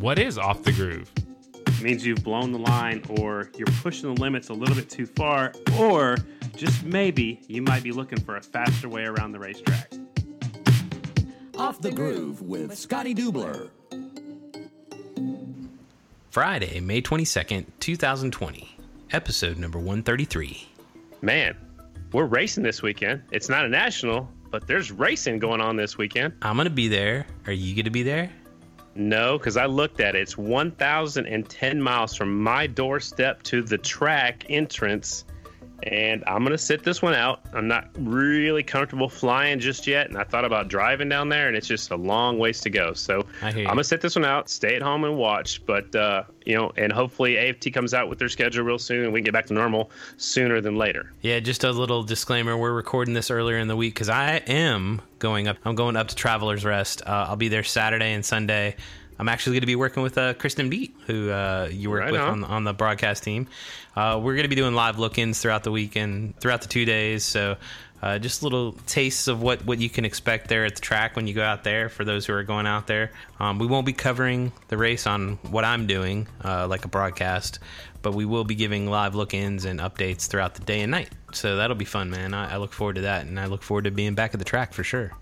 What is off the groove? It means you've blown the line or you're pushing the limits a little bit too far, or just maybe you might be looking for a faster way around the racetrack. Off the Groove with Scotty Dubler. Friday, May 22nd, 2020, episode number 133. Man, we're racing this weekend. It's not a national, but there's racing going on this weekend. I'm going to be there. Are you going to be there? No, because I looked at it. It's 1,010 miles from my doorstep to the track entrance. And I'm going to sit this one out. I'm not really comfortable flying just yet. And I thought about driving down there, and it's just a long ways to go. So I'm going to sit this one out, stay at home and watch. But, uh, you know, and hopefully AFT comes out with their schedule real soon and we can get back to normal sooner than later. Yeah, just a little disclaimer. We're recording this earlier in the week because I am going up. I'm going up to Travelers Rest. Uh, I'll be there Saturday and Sunday. I'm actually going to be working with uh, Kristen Beat, who uh, you work Right with on. on, on the broadcast team. Uh, we're going to be doing live look-ins throughout the weekend, throughout the two days. So, uh, just little tastes of what, what you can expect there at the track when you go out there. For those who are going out there, um, we won't be covering the race on what I'm doing, uh, like a broadcast, but we will be giving live look-ins and updates throughout the day and night. So that'll be fun, man. I, I look forward to that, and I look forward to being back at the track for sure.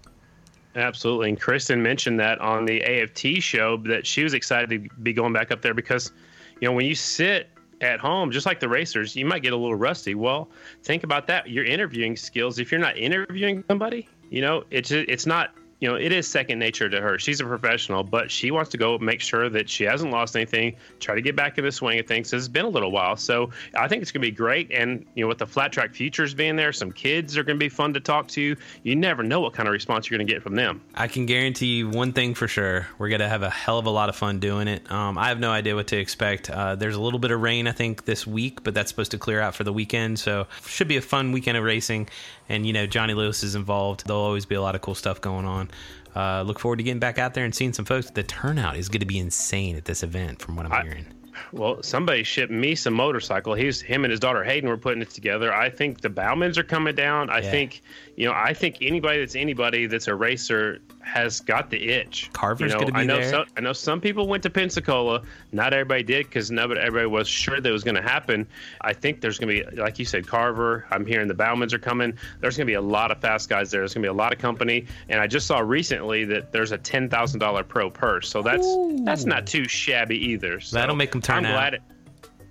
Absolutely. And Kristen mentioned that on the AFT show that she was excited to be going back up there because, you know, when you sit at home, just like the racers, you might get a little rusty. Well, think about that. Your interviewing skills, if you're not interviewing somebody, you know, it's it's not, you know, it is second nature to her. She's a professional, but she wants to go make sure that she hasn't lost anything, try to get back in the swing of things. It's been a little while. So I think it's going to be great. And, you know, with the flat track futures being there, some kids are going to be fun to talk to. You never know what kind of response you're going to get from them. I can guarantee you one thing for sure. We're going to have a hell of a lot of fun doing it. Um, I have no idea what to expect. Uh, there's a little bit of rain, I think, this week, but that's supposed to clear out for the weekend. So, should be a fun weekend of racing. And, you know, Johnny Lewis is involved. There'll always be a lot of cool stuff going on. Uh, look forward to getting back out there and seeing some folks. The turnout is going to be insane at this event, from what I'm I- hearing. Well, somebody shipped me some motorcycle. He's him and his daughter Hayden were putting it together. I think the Bowmans are coming down. I Yeah. think you know. I think anybody that's anybody that's a racer has got the itch. Carver's you know, gonna be I know there. Some, I know some people went to Pensacola. Not everybody did because not everybody was sure that it was going to happen. I think there's going to be, like you said, Carver. I'm hearing the Bowmans are coming. There's going to be a lot of fast guys there. There's going to be a lot of company. And I just saw recently that there's a ten thousand dollar pro purse. So that's that's not too shabby either. So That'll make 'em turn I'm out. glad it.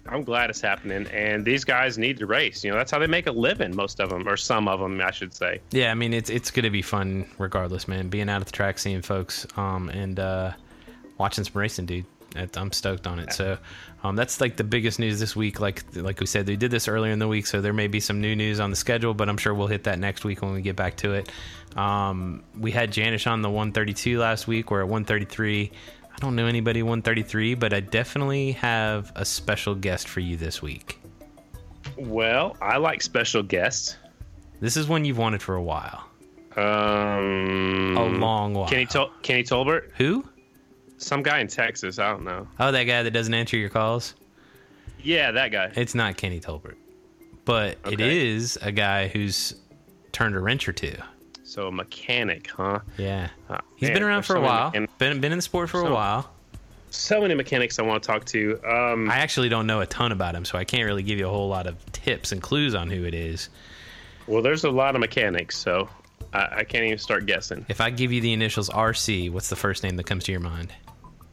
I'm glad it's happening, and these guys need to race. You know, that's how they make a living. Most of them, or some of them, I should say. Yeah, I mean it's it's gonna be fun regardless, man. Being out at the track, seeing folks, um, and uh, watching some racing, dude. I'm stoked on it. So, um, that's like the biggest news this week. Like like we said, they did this earlier in the week, so there may be some new news on the schedule, but I'm sure we'll hit that next week when we get back to it. Um, we had Janish on the 132 last week. We're at 133. I don't know anybody 133, but I definitely have a special guest for you this week. Well, I like special guests. This is one you've wanted for a while, Um, a long while. Kenny Tol- Kenny Tolbert, Who? some guy in Texas. I don't know. Oh, that guy that doesn't answer your calls. Yeah, that guy. It's not Kenny Tolbert, but it Okay. is a guy who's turned a wrench or two. So a mechanic, huh? Yeah, Ah, he's man, been around for a so many while. mechan- Been been in the sport for a while. So many mechanics I want to talk to. Um, I actually don't know a ton about him, so I can't really give you a whole lot of tips and clues on who it is. well, there's a lot of mechanics, so I, I can't even start guessing. If I give you the initials RC, what's the first name that comes to your mind?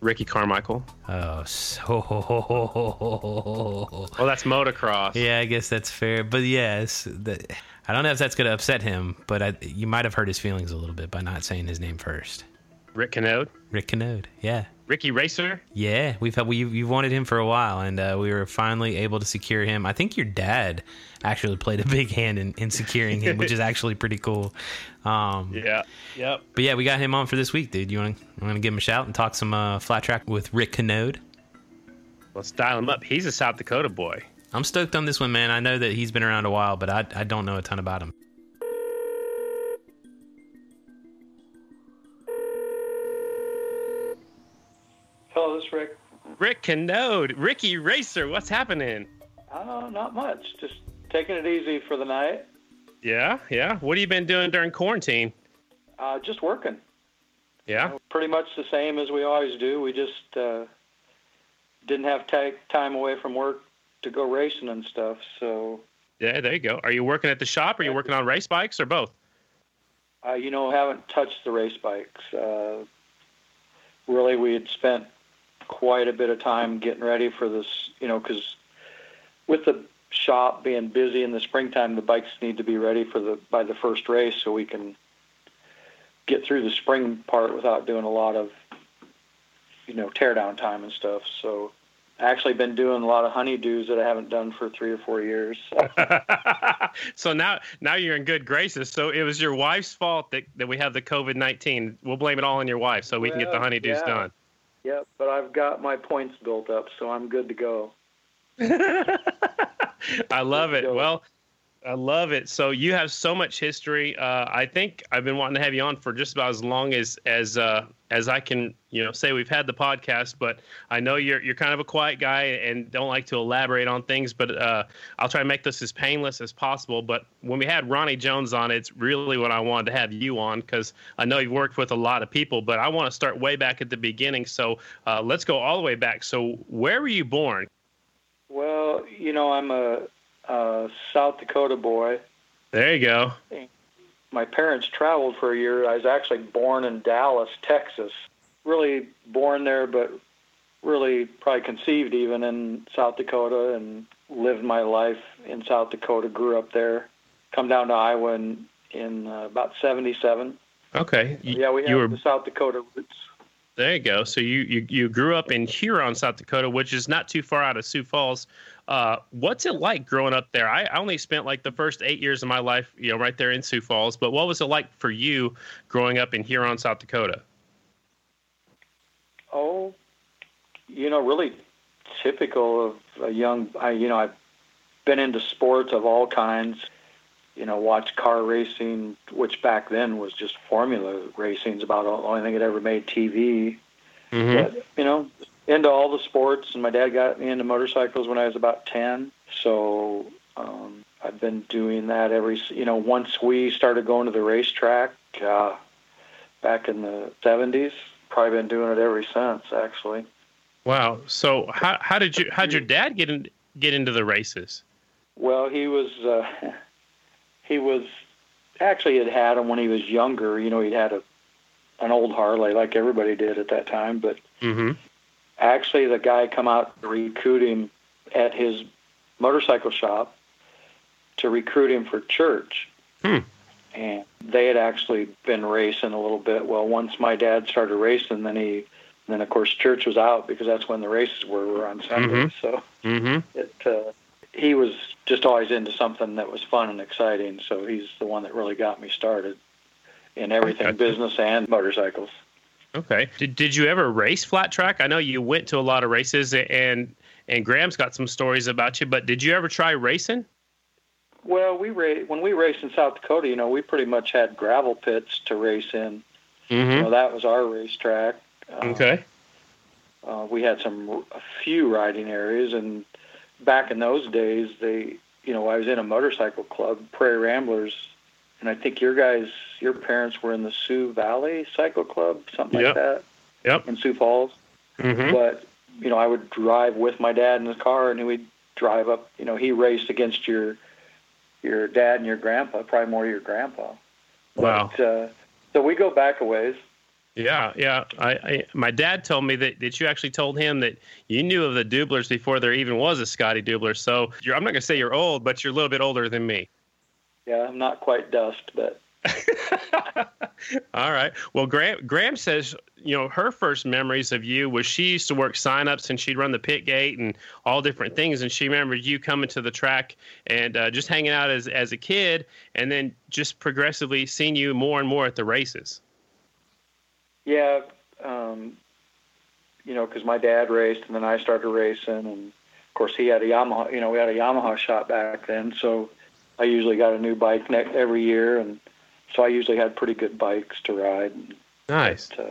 Ricky Carmichael. Oh, so Oh, that's motocross. yeah, I guess that's fair. But yes, the, I don't know if that's going to upset him, but I, you might have hurt his feelings a little bit by not saying his name first. Rick Canode. Rick Canode, yeah. Ricky Racer. Yeah, we've had, we you've wanted him for a while, and uh, we were finally able to secure him. I think your dad actually played a big hand in, in securing him, which is actually pretty cool. Um, Yeah. Yep. But yeah, we got him on for this week, dude. You want to want to give him a shout and talk some uh, flat track with Rick Canode? Let's dial him up. He's a South Dakota boy. I'm stoked on this one, man. I know that he's been around a while, but I I don't know a ton about him. Hello, this is Rick. Rick Canode. Ricky Racer. What's happening? Uh, not much. Just taking it easy for the night. Yeah. Yeah. What have you been doing during quarantine? Uh, just working. Yeah. Pretty much the same as we always do. We just uh, didn't have ta- time away from work to go racing and stuff. So, Yeah, there you go. Are you working at the shop? Or are you working on race bikes or both? uh, you know, haven't touched the race bikes. Uh, really, we had spent quite a bit of time getting ready for this, you know, because with the shop being busy in the springtime, the bikes need to be ready for the by the first race, so we can get through the spring part without doing a lot of, you know, tear down time and stuff. So, actually, been doing a lot of honeydews that I haven't done for three or four years. So. so now now you're in good graces. So it was your wife's fault that, that we have the COVID nineteen. We'll blame it all on your wife so we can get the Well, honeydews yeah. done. Yep, but I've got my points built up, so I'm good to go. I love it. Well, I love it. So you have so much history. Uh, I think I've been wanting to have you on for just about as long as as uh, as I can, you know, say we've had the podcast. But I know you're you're kind of a quiet guy and don't like to elaborate on things. But uh, I'll try to make this as painless as possible. But when we had Ronnie Jones on, it's really what I wanted to have you on because I know you've worked with a lot of people. But I want to start way back at the beginning. So uh, let's go all the way back. So where were you born? Well, you know, I'm a, a South Dakota boy. There you go. My parents traveled for a year. I was actually born in Dallas, Texas. Really born there, but really probably conceived even in South Dakota and lived my life in South Dakota. Grew up there. Come down to Iowa in, in uh, about '77. Okay. You- Yeah, we you were the South Dakota. There you go. So you, you you grew up in Huron, South Dakota, which is not too far out of Sioux Falls. Uh, what's it like growing up there? I, I only spent like the first eight years of my life, you know, right there in Sioux Falls. But what was it like for you growing up in Huron, South Dakota? Oh, you know, really typical of a young. I, you know, I've been into sports of all kinds. You know, watched car racing, which back then was just Formula racing. Is about the only thing that ever made TV. Mm-hmm. But you know, into all the sports, and my dad got me into motorcycles when I was about ten. So um, I've been doing that every. You know, once we started going to the racetrack uh, back in the seventies, probably been doing it ever since. Actually, Wow. So how how did you how'd your dad get in, get into the races? well, he was uh, he was actually had had him when he was younger. You know, he'd had a an old Harley like everybody did at that time, but Mm-hmm. actually the guy come out to recruit him at his motorcycle shop to recruit him for church. Hmm. And they had actually been racing a little bit. Well, once my dad started racing, then he, then of course church was out because that's when the races were, were on Sundays. So Mm-hmm. it, uh, he was just always into something that was fun and exciting. So he's the one that really got me started in everything, Okay. business and motorcycles. Okay. Did did you ever race flat track? I know you went to a lot of races, and and Graham's got some stories about you. But did you ever try racing? Well, we ra- when we raced in South Dakota, you know, we pretty much had gravel pits to race in. You Mm-hmm. know, that was our racetrack. Uh, Okay. Uh, we had some a few riding areas, and back in those days, they, you know, I was in a motorcycle club, Prairie Ramblers, and I think your guys, your parents were in the Sioux Valley Cycle Club, something Yep. like that, Yep. in Sioux Falls. Mm-hmm. But you know, I would drive with my dad in the car, and we'd drive up. You know, he raced against your your dad and your grandpa, probably more your grandpa. Wow. But, uh, so we go back a ways. Yeah, yeah. I, I my dad told me that, that you actually told him that you knew of the Dublers before there even was a Scotty Dubler. So you're, I'm not gonna say you're old, but you're a little bit older than me. Yeah, I'm not quite dust, but All right. Well, Graham, Graham says, you know, her first memories of you was she used to work sign-ups and she'd run the pit gate and all different things. And she remembered you coming to the track and uh, just hanging out as, as a kid and then just progressively seeing you more and more at the races. Yeah, um, you know, because my dad raced, and then I started racing, and of course he had a Yamaha. You know, we had a Yamaha shop back then, so I usually got a new bike ne- every year, and so I usually had pretty good bikes to ride. And, Nice. uh,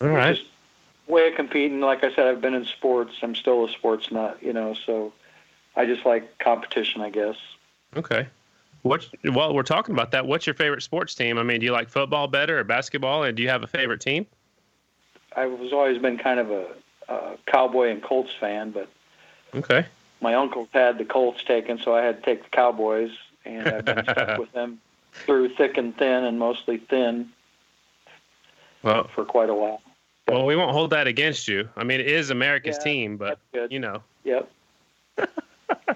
All right. just way of competing. Like I said, I've been in sports. I'm still a sports nut, you know. So I just like competition, I guess. Okay. What? While we're talking about that, what's your favorite sports team? I mean, do you like football better or basketball, and do you have a favorite team? I've always been kind of a a Cowboy and Colts fan, but Okay. my uncles had the Colts taken, so I had to take the Cowboys, and I've been stuck with them through thick and thin, and mostly thin Well, for quite a while. well, we won't hold that against you. I mean, it is America's Yeah, team, but you know. Yep.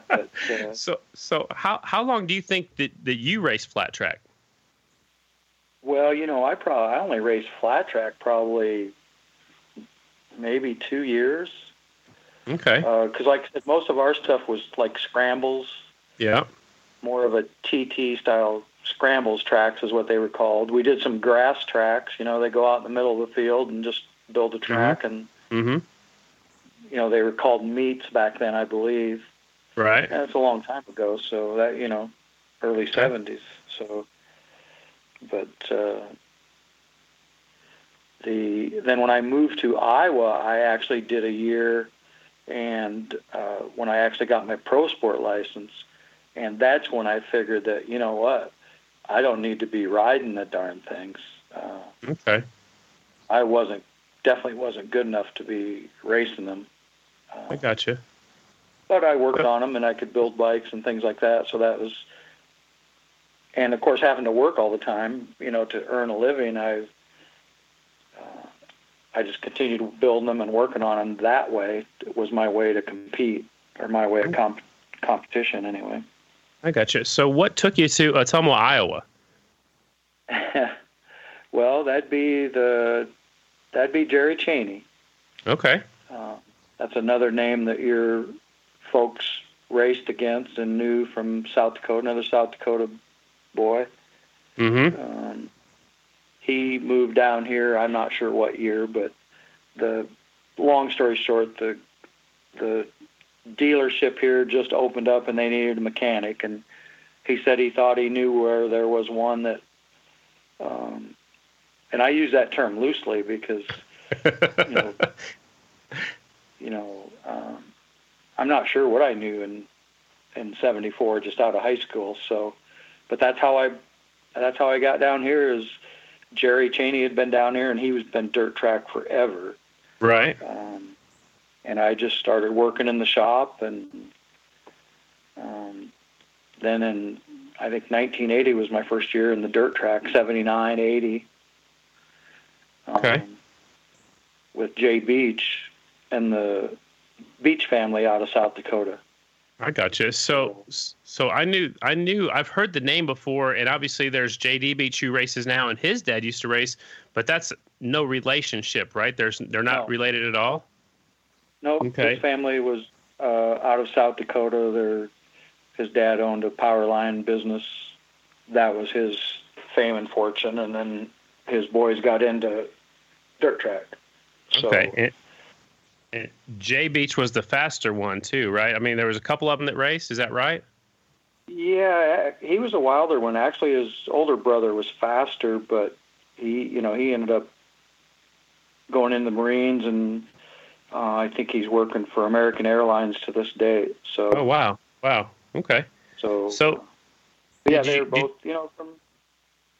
but, uh, So, so how how long do you think that that you race flat track? well, you know, I probably I only raced flat track probably maybe two years Okay. because, like I said, most of our stuff was like scrambles, Yeah. more of a TT style scrambles tracks is what they were called. We did some grass tracks. You know, they go out in the middle of the field and just build a track, and Mm-hmm. you know they were called meets back then, I believe. Right. That's a long time ago, so that you know, early seventies. So, but uh, the then when I moved to Iowa, I actually did a year, and uh, when I actually got my pro sport license, and that's when I figured that you know what, I don't need to be riding the darn things. Uh, Okay. I wasn't definitely wasn't good enough to be racing them. I got you. But I worked on them and I could build bikes and things like that. So that was, and of course, having to work all the time, you know, to earn a living, I, uh, I just continued building them and working on them that way. It was my way to compete or my way of comp- competition anyway. I got you. So, what took you to Ottumwa, Iowa? well, that'd be the, that'd be Jerry Cheney. Okay. Uh, that's another name that your folks raced against and knew from South Dakota, another South Dakota boy. Mm-hmm. Um, he moved down here. I'm not sure what year, but the long story short, the the dealership here just opened up and they needed a mechanic, and he said he thought he knew where there was one that. Um, and I use that term loosely because you know, you know, um, I'm not sure what I knew in in '74, just out of high school. So, but that's how I that's how I got down here. Is Jerry Cheney had been down here, and he was been dirt track forever. right. Um, and I just started working in the shop, and um, then in I think 1980 was my first year in the dirt track. 79, 80. Um, Okay. With Jay Beach and the Beach family out of South Dakota. I got you. So, so I knew, I knew, I've heard the name before, and obviously there's JD Beach who races now, and his dad used to race, but that's no relationship, right? There's, they're not No. related at all. No, Okay. his family was uh, out of South Dakota. Their his dad owned a power line business. That was his fame and fortune, and then his boys got into dirt track. So, Okay. And, Jay Beach was the faster one too, right? I mean, there was a couple of them that raced. Is that right? Yeah, he was a wilder one. Actually, his older brother was faster, but he, you know, he ended up going in the Marines, and uh, I think he's working for American Airlines to this day. So, Oh wow, wow. Okay. so, So, yeah, they you- were both, you know, from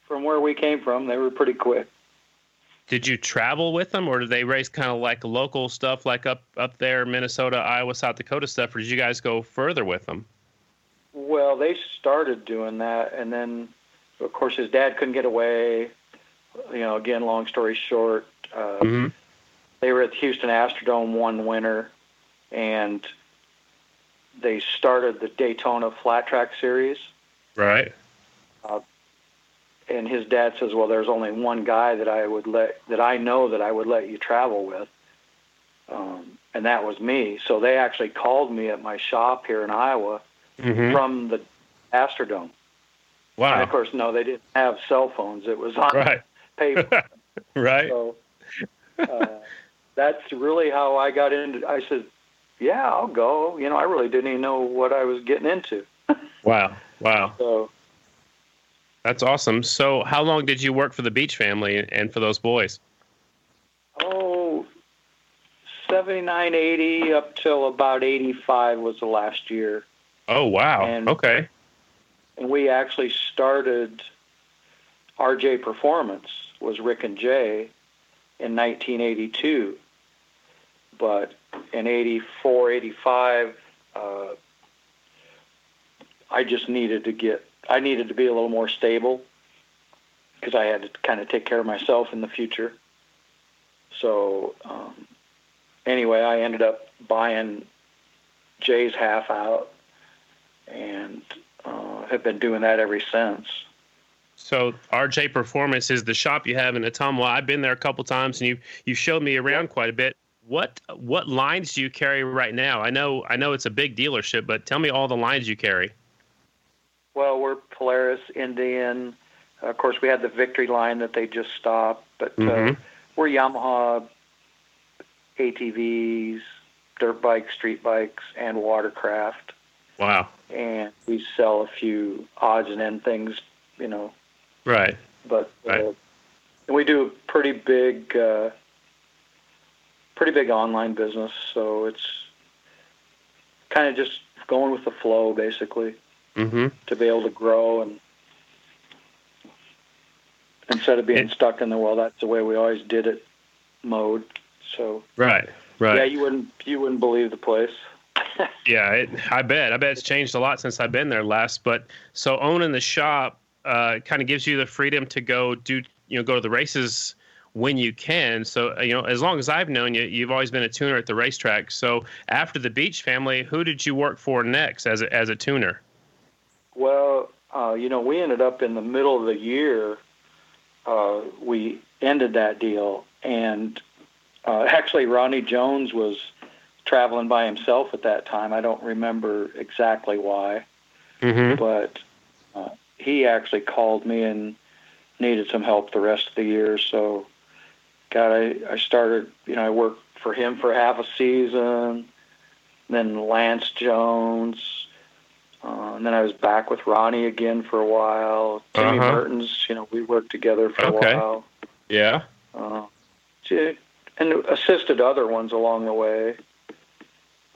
from where we came from, they were pretty quick. Did you travel with them, or did they race kind of like local stuff, like up up there, Minnesota, Iowa, South Dakota stuff, or did you guys go further with them? Well, they started doing that, and then, of course, his dad couldn't get away. You know, again, long story short, uh, Mm-hmm. they were at the Houston Astrodome one winter, and they started the Daytona Flat Track Series. Right. And his dad says, "Well, there's only one guy that I would let that I know that I would let you travel with." Um, and that was me. So they actually called me at my shop here in Iowa Mm-hmm. from the Astrodome. And Wow. of course, no, they didn't have cell phones. It was on Right. paper. Right. So uh, that's really how I got into. I said, "Yeah, I'll go." You know, I really didn't even know what I was getting into. Wow. Wow. So That's awesome. So, how long did you work for the Beach family and for those boys? oh, 79, 80 up till about 85 was the last year. Oh, wow. And- okay. And we actually started RJ Performance was Rick and Jay in 1982. but in 84, 85, uh, I just needed to get, I needed to be a little more stable because I had to kind of take care of myself in the future. So, um, anyway, I ended up buying Jay's half out and uh, have been doing that ever since. So RJ Performance is the shop you have in Ottumwa. I've been there a couple times, and you you showed me around quite a bit. What what lines do you carry right now? I know I know it's a big dealership, but tell me all the lines you carry. Well, we're Polaris, Indian. of course, we had the Victory line that they just stopped, but Mhm. uh, we're Yamaha ATVs, dirt bikes, street bikes, and watercraft. Wow. And we sell a few odds and end things, you know, Right. but uh, Right. and we do a pretty big, uh, pretty big online business. So it's kind of just going with the flow, basically, Mm-hmm. to be able to grow and instead of being And- stuck in the well, that's the way we always did it mode. So Right. Right. yeah, you wouldn't you wouldn't believe the place. Yeah, it, I bet. I bet it's changed a lot since I've been there last. But so owning the shop uh, kind of gives you the freedom to go do, you know, go to the races when you can. So uh, you know, as long as I've known you, you've always been a tuner at the racetrack. So after the Beach family, who did you work for next as a, as a tuner? Well, uh, you know, we ended up in the middle of the year. Uh, we ended that deal, and uh, actually, Ronnie Jones was traveling by himself at that time. I don't remember exactly why, Mm-hmm. but uh, he actually called me and needed some help the rest of the year. So, God, I, I started, you know, I worked for him for half a season, then Lance Jones, uh, and then I was back with Ronnie again for a while. Timmy Uh-huh. Mertens, you know, we worked together for Okay. a while. Yeah. Uh, and assisted other ones along the way.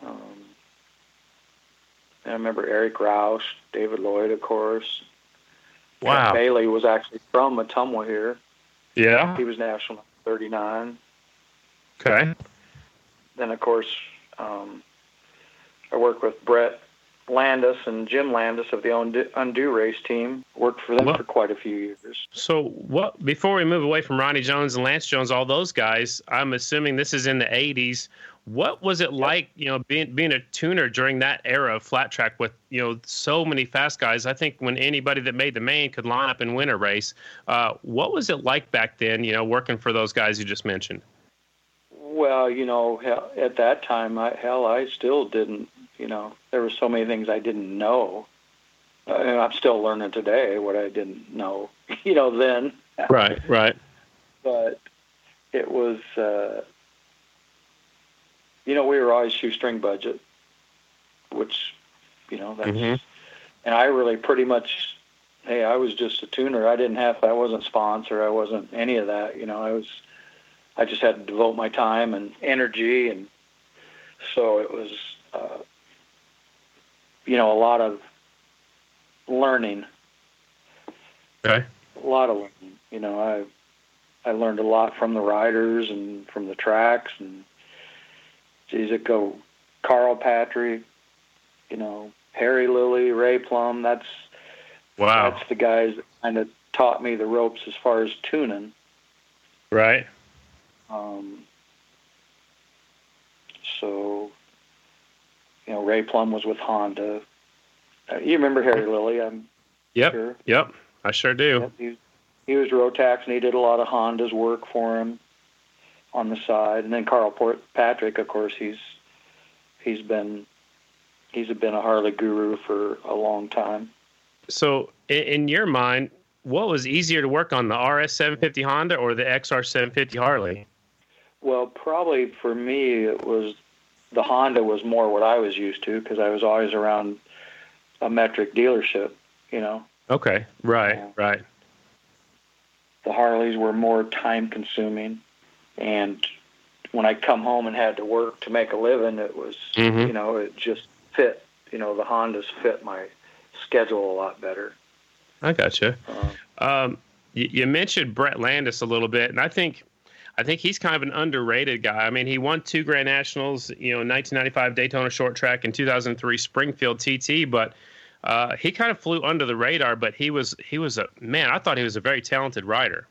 Um, I remember Eric Rouse, David Lloyd, of course. Wow. Bailey was actually from Ottumwa here. Yeah. He was national 39. Okay. Then, of course, um, I worked with Brett Landis and Jim Landis of the Undo, Undo race team. Worked for them Well- for quite a few years. So what? Before we move away from Ronnie Jones and Lance Jones, all those guys, I'm assuming this is in the '80s. What was it like, you know, being being a tuner during that era of flat track with you know so many fast guys? I think when anybody that made the main could line up and win a race. Uh, what was it like back then? You know, working for those guys you just mentioned. Well, you know, at that time, I, hell, I still didn't. You know, there were so many things I didn't know. Uh, and I'm still learning today what I didn't know. You know, then. Right. Right. But it was. Uh, you know, we were always shoestring budget, which, you know, that's. Mhm. And I really pretty much. Hey, I was just a tuner. I didn't have. I wasn't sponsor. I wasn't any of that. You know, I was. I just had to devote my time and energy, and so it was, uh, you know, a lot of learning. Okay. A lot of learning. You know, I I learned a lot from the riders and from the tracks, and geez, it go Carl Patrick, you know, Harry Lilly, Ray Plum. That's Wow. that's the guys that kind of taught me the ropes as far as tuning. Right. Um, so, you know, Ray Plum was with Honda. Uh, you remember Harry Lilly, I'm Yep. sure. Yep. I sure do. Yep, he, he was Rotax, and he did a lot of Honda's work for him on the side. And then Carl Port- Patrick, of course, he's he's been he's been a Harley guru for a long time. So, in, in your mind, what was easier to work on, the RS 750 Honda or the XR 750 Harley? Well, probably for me, it was the Honda was more what I was used to because I was always around a metric dealership. You know, Okay. Right. Right. the Harleys were more time consuming, and when I come home and had to work to make a living, it was Mhm. you know it just fit. You know, the Hondas fit my schedule a lot better. I gotcha. Uh, Um, you, you mentioned Brett Landis a little bit, and I think, I think he's kind of an underrated guy. I mean, he won two Grand Nationals, you know, 1995 Daytona Short Track and 2003 Springfield TT, but uh, he kind of flew under the radar. But he was he was a man. I thought he was a very talented rider.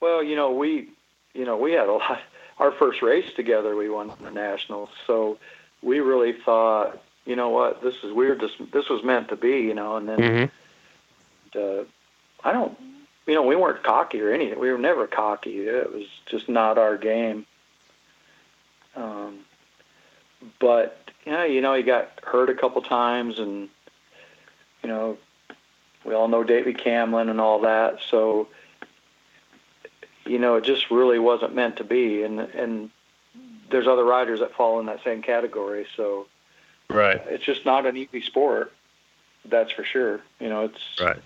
Well, you know, we you know we had a lot. Our first race together, we won the nationals, so we really thought, you know what, this is weird. This this was meant to be, you know. And then Mm-hmm. uh, I don't, you know, we weren't cocky or anything. We were never cocky. It was just not our game. Um, but yeah, you know, he got hurt a couple times, and you know, we all know Davey Camlin and all that. So, you know, it just really wasn't meant to be. And and there's other riders that fall in that same category. So Right. it's just not an easy sport. That's for sure. You know, it's Right.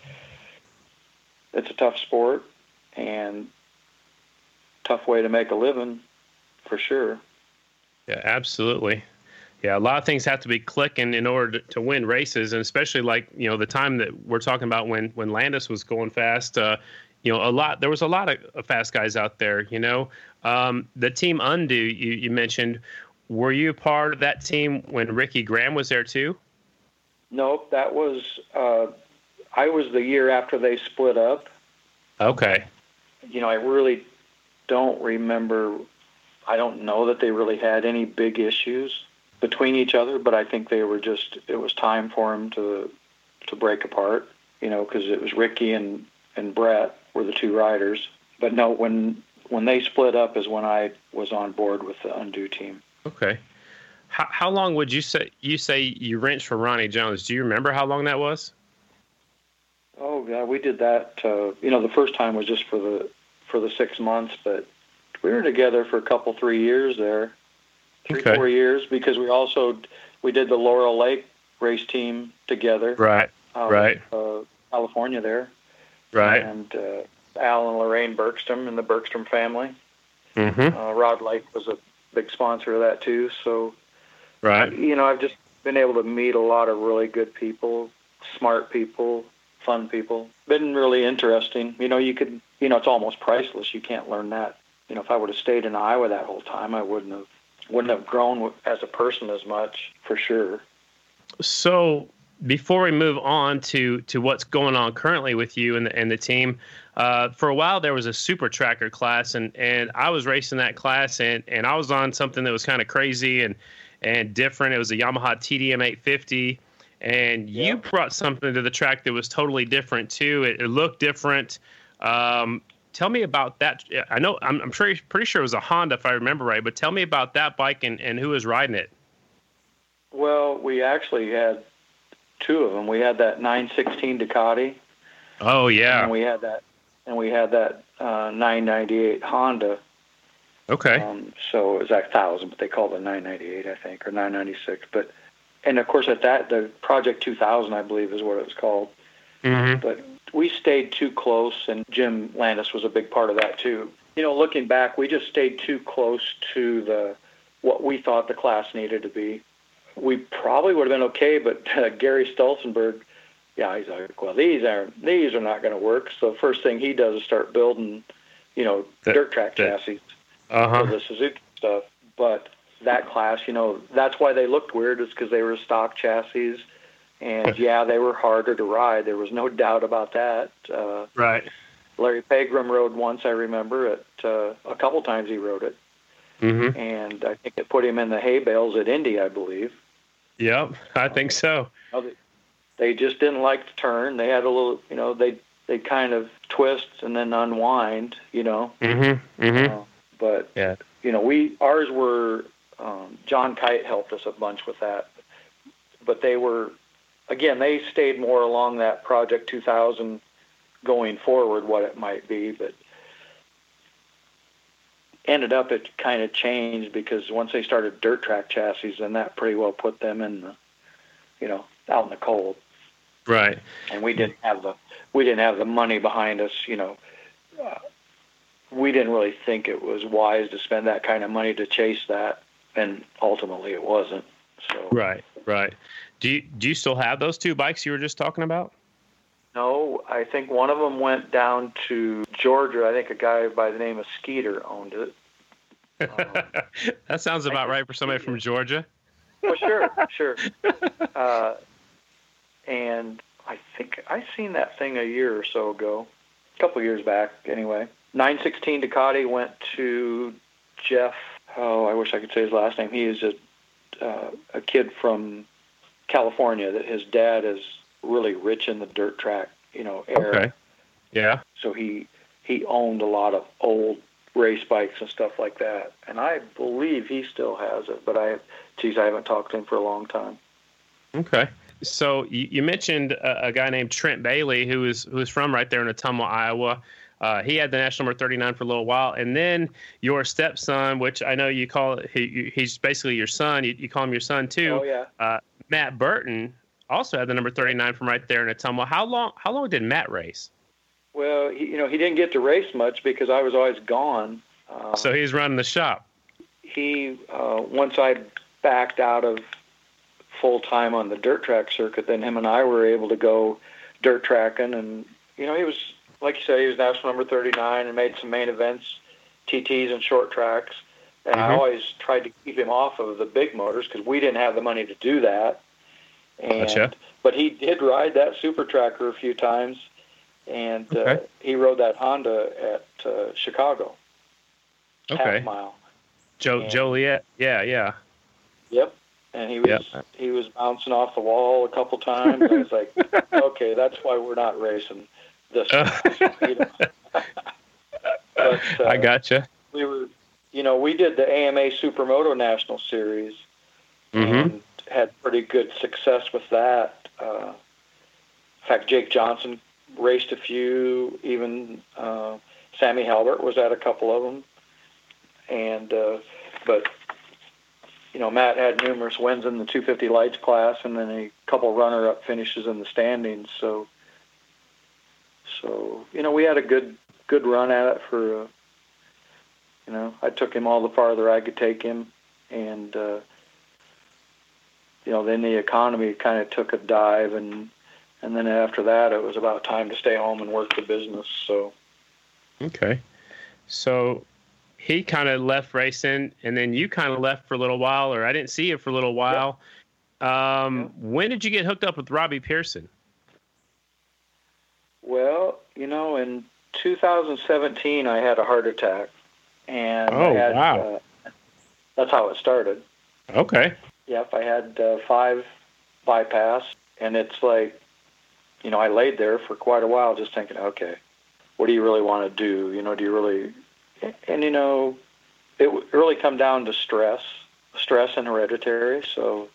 It's a tough sport and tough way to make a living for sure. Yeah, absolutely. Yeah, a lot of things have to be clicking in order to, to win races, and especially like you know the time that we're talking about when when Landis was going fast. Uh, you know, a lot there was a lot of of fast guys out there. You know, um, the team Undo you, you mentioned. Were you part of that team when Ricky Graham was there too? Nope, that was uh, I was the year after they split up. Okay. You know, I really don't remember. I don't know that they really had any big issues between each other, but I think they were just. It was time for them to to break apart. You know, because it was Ricky and and Brett were the two riders. But no, when when they split up is when I was on board with the Undo team. Okay. How how long would you say you say you wrenched for Ronnie Jones? Do you remember how long that was? Oh yeah, we did that. Uh, you know, the first time was just for the for the six months, but we were together for a couple, three years there, three, Okay. four years, because we also we did the Laurel Lake race team together, Right. out right. of, uh, California there, Right. and uh, Al and Lorraine Bergstrom and the Bergstrom family. Mm-hmm. Uh, Rod Lake was a big sponsor of that too. So Right. you know, I've just been able to meet a lot of really good people, smart people, fun people. Been really interesting. You know, you could, you know, it's almost priceless. You can't learn that. You know, if I would have stayed in Iowa that whole time, I wouldn't have, wouldn't have grown as a person as much for sure. So before we move on to to what's going on currently with you and the, and the team, uh, for a while there was a super tracker class, and and I was racing that class, and and I was on something that was kind of crazy and and different. It was a Yamaha TDM 850. And you brought something to the track that was totally different too. It, it looked different. Um, tell me about that. I know I'm, I'm sure pretty sure it was a Honda if I remember right. But tell me about that bike and, and who was riding it. Well, we actually had two of them. We had that 916 Ducati, Oh yeah. and we had that, and we had that uh, 998 Honda. Okay. Um, so it was that thousand, but they called it 998, I think, or 996. But and of course at that the Project 2000, I believe, is what it was called. Mm-hmm. But we stayed too close, and Jim Landis was a big part of that too. You know, looking back, we just stayed too close to the what we thought the class needed to be. We probably would have been okay, but uh, Gary Stolzenberg, yeah, he's like, well, these aren't these are not going to work. So first thing he does is start building, you know, That- dirt track that- chassis Uh for the Suzuki stuff. But that class, you know, that's why they looked weird is because they were stock chassis, and yeah, they were harder to ride. There was no doubt about that. Uh, Right. Larry Pegram rode once, I remember it. Uh, a couple times he rode it, Mm-hmm. and I think it put him in the hay bales at Indy, I believe. Yep. I think so. You know, they, they just didn't like to turn. They had a little, you know, they they kind of twist and then unwind, you know. Mm-hmm. Mm-hmm. Uh, but Yeah. you know, we ours were um, John Kite helped us a bunch with that, but they were again they stayed more along that Project 2000 going forward, what it might be, but ended up it kind of changed because once they started dirt track chassis, then that pretty well put them in the, you know, out in the cold Right. and we didn't have the we didn't have the money behind us. You know, uh, we didn't really think it was wise to spend that kind of money to chase that, and ultimately it wasn't. So Right. Right. Do you do you still have those two bikes you were just talking about? No, I think one of them went down to Georgia. I think a guy by the name of Skeeter owned it. that sounds about right for somebody from Georgia. Well, sure, sure. Uh, and I think I seen that thing a year or so ago, a couple years back, anyway. 916 Ducati went to Jeff. Oh, I wish I could say his last name. He is a uh, a kid from California. That his dad is really rich in the dirt track, you know, era. Okay. Yeah. So he he owned a lot of old race bikes and stuff like that. And I believe he still has it, but I, geez, I haven't talked to him for a long time. Okay. So you, you mentioned a, a, guy named Trent Bailey, who is who is from right there in Ottumwa, Iowa. Uh, he had the national number 39 for a little while, and then your stepson, which I know you call he, he's basically your son. You, you, call him your son too. Oh yeah. Uh, Matt Burton also had the number 39 from right there in Ottumwa. How long? How long did Matt race? Well, he, you know, he didn't get to race much because I was always gone. Uh, so he's running the shop. He uh, once I backed out of full time on the dirt track circuit, then him and I were able to go dirt tracking, and you know, he was like you said, he was national number 39 and made some main events, TTs and short tracks. And mm-hmm. I always tried to keep him off of the big motors because we didn't have the money to do that. And gotcha. but he did ride that super tracker a few times, and uh, okay. uh, he rode that Honda at uh, Chicago. Okay. Half mile. Joe and, Joliet. Yeah, yeah. Yep. And he was yep. he was bouncing off the wall a couple times. I was like, okay, that's why we're not racing this. but, uh, I gotcha. We were, you know, we did the AMA Supermoto National Series mm-hmm. and had pretty good success with that. Uh, in fact, Jake Johnson raced a few. Even uh, Sammy Halbert was at a couple of them, and uh, but you know Matt had numerous wins in the 250 lights class, and then a couple runner-up finishes in the standings. So, so you know we had a good good run at it for. Uh, you know, I took him all the farther I could take him, and uh, you know, then the economy kind of took a dive, and and then after that, it was about time to stay home and work the business. So, okay, so he kind of left racing, and then you kind of left for a little while, or I didn't see you for a little while. Yeah. Um, yeah. When did you get hooked up with Robbie Pearson? Well, you know, in 2017, I had a heart attack, and oh had, wow, uh, that's how it started. Okay. Yep, I had uh, five bypass, and it's like, you know, I laid there for quite a while just thinking, okay, what do you really want to do? You know, do you really, and you know, it really come down to stress, stress and hereditary. So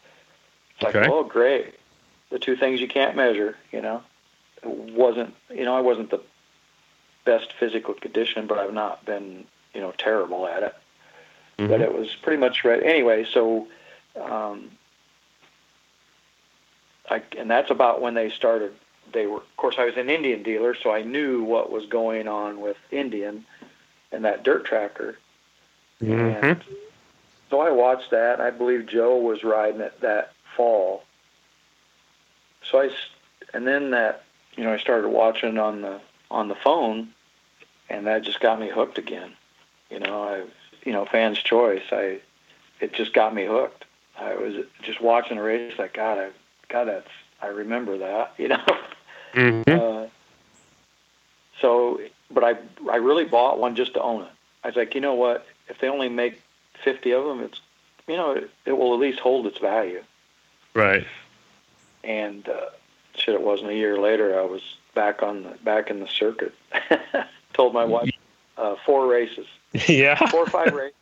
it's like, okay. oh, great, the two things you can't measure. You know, wasn't, you know, I wasn't the best physical condition, but I've not been, you know, terrible at it. Mm-hmm. But it was pretty much right. Anyway, so um, I, and that's about when they started. They were, of course, I was an Indian dealer, so I knew what was going on with Indian and that dirt tracker. Mm-hmm. And so I watched that. I believe Joe was riding it that fall. So I, and then that, you know, I started watching on the on the phone, and that just got me hooked again. You know, I, you know, fans' choice. I, it just got me hooked. I was just watching the race, like God, I, God, that's I remember that, you know. Mm-hmm. Uh, so, but I I really bought one just to own it. I was like, you know what? If they only make fifty of them, it's you know it, it will at least hold its value. Right. And uh, shit, it wasn't a year later. I was back on the back in the circuit. Told my wife, uh, four races. Yeah. Four or five races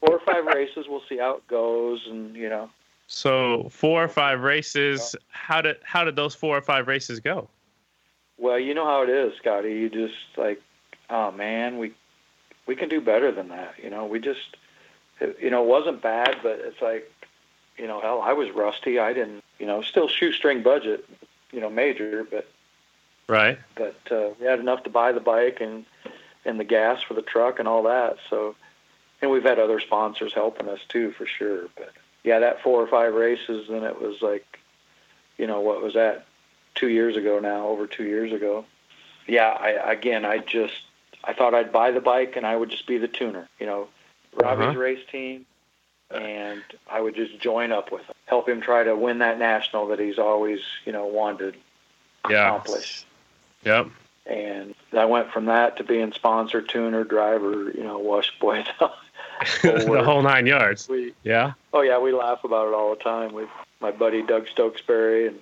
four or five races. We'll see how it goes, and you know. So four or five races. How did how did those four or five races go? Well, you know how it is, Scotty. You just like, oh man, we we can do better than that. You know, we just, it, you know, it wasn't bad, but it's like, you know, hell, I was rusty. I didn't, you know, still shoestring budget, you know, major, but right. But uh, we had enough to buy the bike and and the gas for the truck and all that. So and we've had other sponsors helping us too, for sure. But yeah, that four or five races, then it was like, you know, what was that? two years ago now, over two years ago. Yeah, I again, I just I thought I'd buy the bike and I would just be the tuner. You know, Robbie's Uh-huh. race team, and I would just join up with him, help him try to win that national that he's always you know wanted to Yeah. accomplish. Yep. And I went from that to being sponsor, tuner, driver, you know, wash boy. the whole nine yards. we Yeah. Oh yeah, we laugh about it all the time with my buddy Doug Stooksbury, and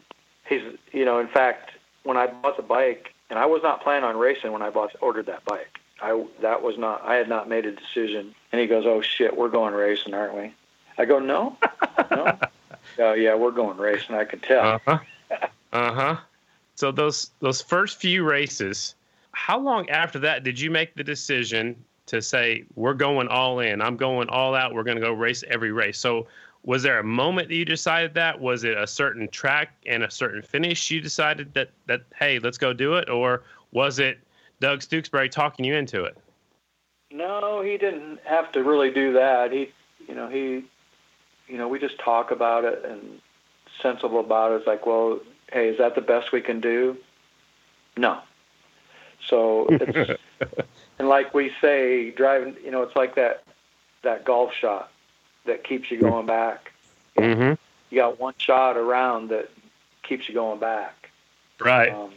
he's you know, in fact, when I bought the bike, and I was not planning on racing when I bought ordered that bike. I that was not I had not made a decision, and he goes, "Oh shit, we're going racing, aren't we?" I go, "No, no." Oh yeah, we're going racing. I can tell. Uh huh. Uh huh. So those those first few races, how long after that did you make the decision to say we're going all in? I'm going all out. We're going to go race every race. So was there a moment that you decided that? Was it a certain track and a certain finish you decided that that hey, let's go do it, or was it Doug Stooksbury talking you into it? No, he didn't have to really do that. He, you know, he, you know, we just talk about it and sensible about it. It's like, well, hey, is that the best we can do? No. So it's and like we say, driving, you know, it's like that that golf shot that keeps you going back. Mm-hmm. You got one shot around that keeps you going back. Right. Um,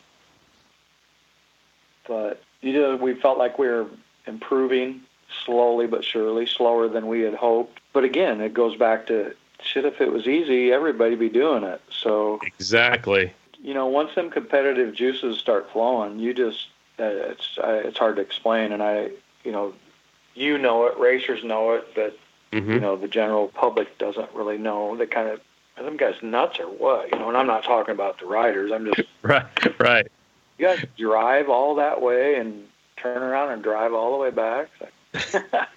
but you know, we felt like we were improving slowly but surely, slower than we had hoped. But again, it goes back to shit. If it was easy, everybody'd be doing it. So Exactly. you know, once them competitive juices start flowing, you just uh, it's uh, it's hard to explain. And I, you know, you know it, racers know it, but Mm-hmm. you know the general public doesn't really know. They kind of are them guys nuts or what? You know, and I'm not talking about the riders. I'm just Right. Right. you guys drive all that way and turn around and drive all the way back. It's like, you got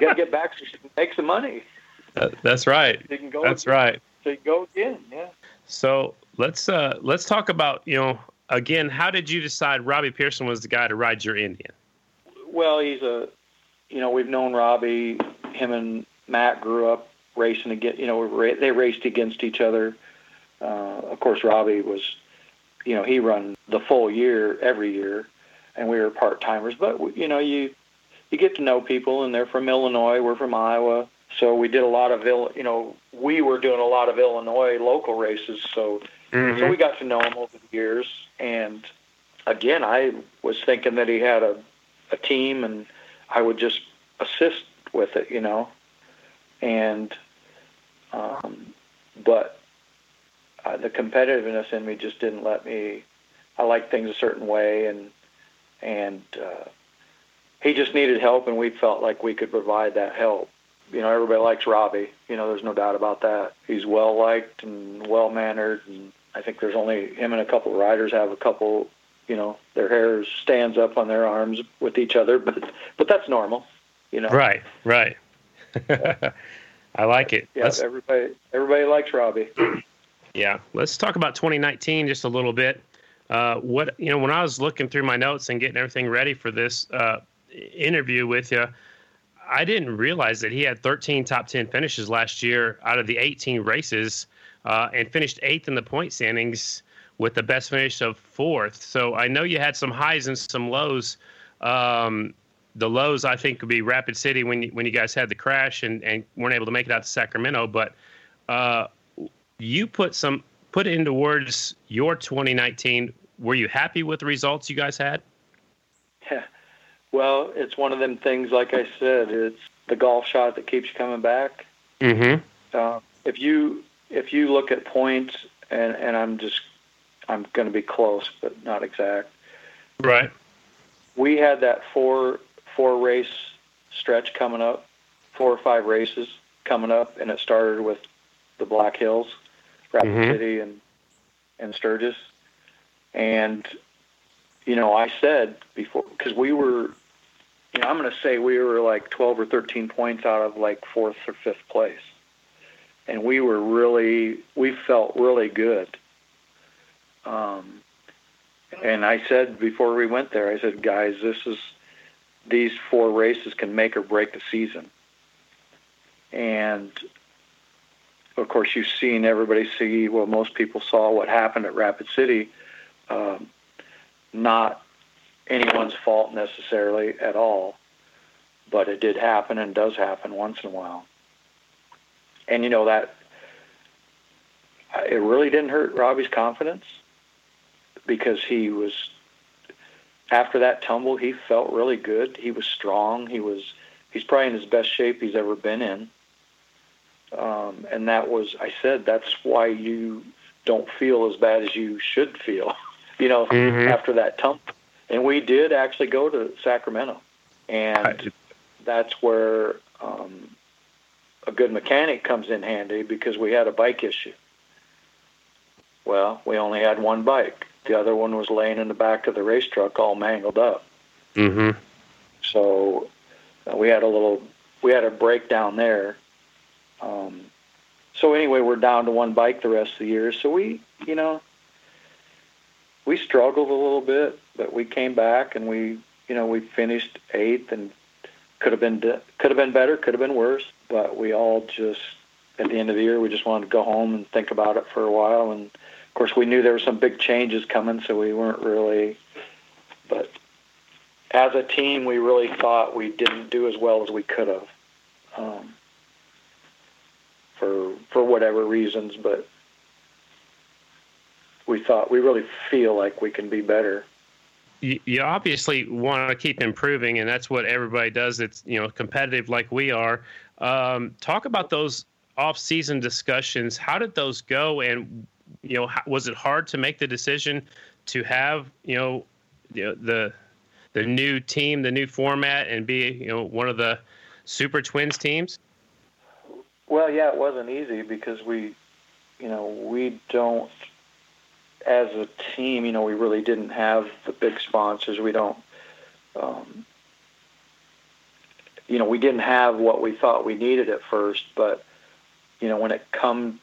to get back so you can make some money. That- that's right. So you can go. That's right. So you go again. Yeah. So let's uh, let's talk about you know again. How did you decide Robbie Pearson was the guy to ride your Indian? Well, he's a, you know, we've known Robbie. Him and Matt grew up racing against. You know, they raced against each other. Uh, of course, Robbie was, you know, he run the full year every year, and we were part timers. But you know, you you get to know people, and they're from Illinois. We're from Iowa, so we did a lot of. You know, we were doing a lot of Illinois local races. So so we got to know him over the years. And again, I was thinking that he had a, a team and I would just assist with it, you know. And, um, but uh, the competitiveness in me just didn't let me. I like things a certain way, and and uh, he just needed help, and we felt like we could provide that help. You know, everybody likes Robbie. You know, there's no doubt about that. He's well liked and well mannered, and I think there's only him and a couple of riders have a couple. You know, their hair stands up on their arms with each other, but but that's normal. You know, Right. Right. I like it. Yeah, Let's, everybody everybody likes Robbie. yeah. Let's talk about 2019 just a little bit. Uh, what you know, when I was looking through my notes and getting everything ready for this uh, interview with you, I didn't realize that he had 13 top 10 finishes last year out of the 18 races, uh, and finished eighth in the point standings with the best finish of fourth. So I know you had some highs and some lows. Um, the lows I think would be Rapid City when you, when you guys had the crash and, and weren't able to make it out to Sacramento. But uh, you put some put into words your 2019. Were you happy with the results you guys had? Yeah. Well, it's one of them things. Like I said, it's the golf shot that keeps you coming back. Mm-hmm. Uh, if you if you look at points, and and I'm just I'm going to be close, but not exact. Right. We had that four four race stretch coming up, four or five races coming up, and it started with the Black Hills, Rapid Mhm. City, and and Sturgis, and you know I said before because we were, you know I'm going to say we were like 12 or 13 points out of like fourth or fifth place, and we were really we felt really good. Um, and I said before we went there, I said, guys, this is these four races can make or break the season. And of course, you've seen everybody see. Well, most people saw what happened at Rapid City. Um, not anyone's fault necessarily at all, but it did happen and does happen once in a while. And you know that it really didn't hurt Robbie's confidence because he was after that tumble he felt really good. He was strong. He was he's probably in his best shape he's ever been in. Um, and that was I said that's why you don't feel as bad as you should feel. you know, mm-hmm. after that tumble. And we did actually go to Sacramento, and that's where um, a good mechanic comes in handy because we had a bike issue. Well, we only had one bike. The other one was laying in the back of the race truck, all mangled up. Mm-hmm. So uh, we had a little, we had a breakdown there. Um, so anyway, we're down to one bike the rest of the year. So we, you know, we struggled a little bit, but we came back and we, you know, we finished eighth and could have been could have been better, could have been worse, but we all just at the end of the year we just wanted to go home and think about it for a while and of course, we knew there were some big changes coming, so we weren't really. But as a team, we really thought we didn't do as well as we could have, um, for for whatever reasons. But we thought we really feel like we can be better. You, you obviously want to keep improving, and that's what everybody does. It's you know competitive like we are. Um, talk about those off-season discussions. How did those go, and you know, was it hard to make the decision to have you know, you know the the new team, the new format, and be you know one of the Super Twins teams? Well, yeah, it wasn't easy because we, you know, we don't, as a team, you know, we really didn't have the big sponsors. We don't, um, you know, we didn't have what we thought we needed at first, but, you know, when it come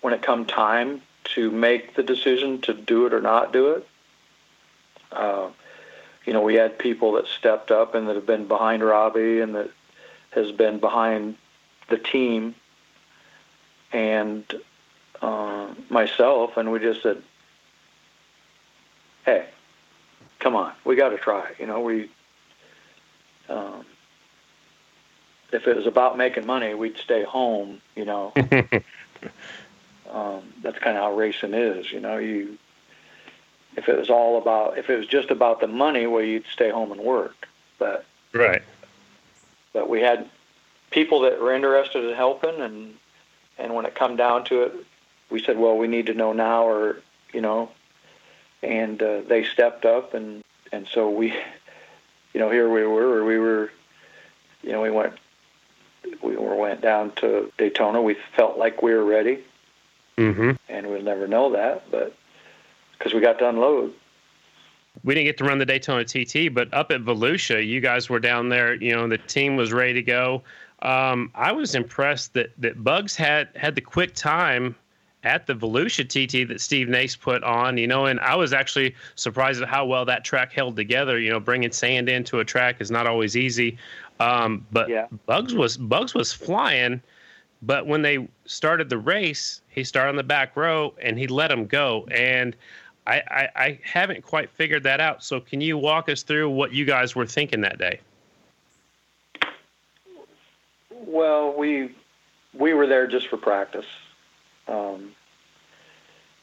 when it come time to make the decision to do it or not do it. Uh, you know, we had people that stepped up and that have been behind Robbie and that has been behind the team and uh, myself, and we just said, "Hey, come on, we got to try." You know, we um, if it was about making money, we'd stay home. You know. Um, that's kind of how racing is. You know, you if it was all about if it was just about the money, well, you'd stay home and work. But right. But we had people that were interested in helping, and and when it come down to it, we said, well, we need to know now, or you know, and uh, they stepped up, and and so we, you know, here we were. We were, you know, we went we went down to Daytona. We felt like we were ready Mm-hmm. And we'll never know that, but because we got to unload. We didn't get to run the Daytona TT, but up at Volusia, you guys were down there. You know, the team was ready to go. Um, I was impressed that that Bugs had had the quick time at the Volusia TT that Steve Nace put on, you know, and I was actually surprised at how well that track held together. You know, bringing sand into a track is not always easy, um, but yeah. Bugs was Bugs was flying. But when they started the race, he started on the back row and he let him go. And I, I, I haven't quite figured that out. So can you walk us through what you guys were thinking that day? Well, we we were there just for practice. Um,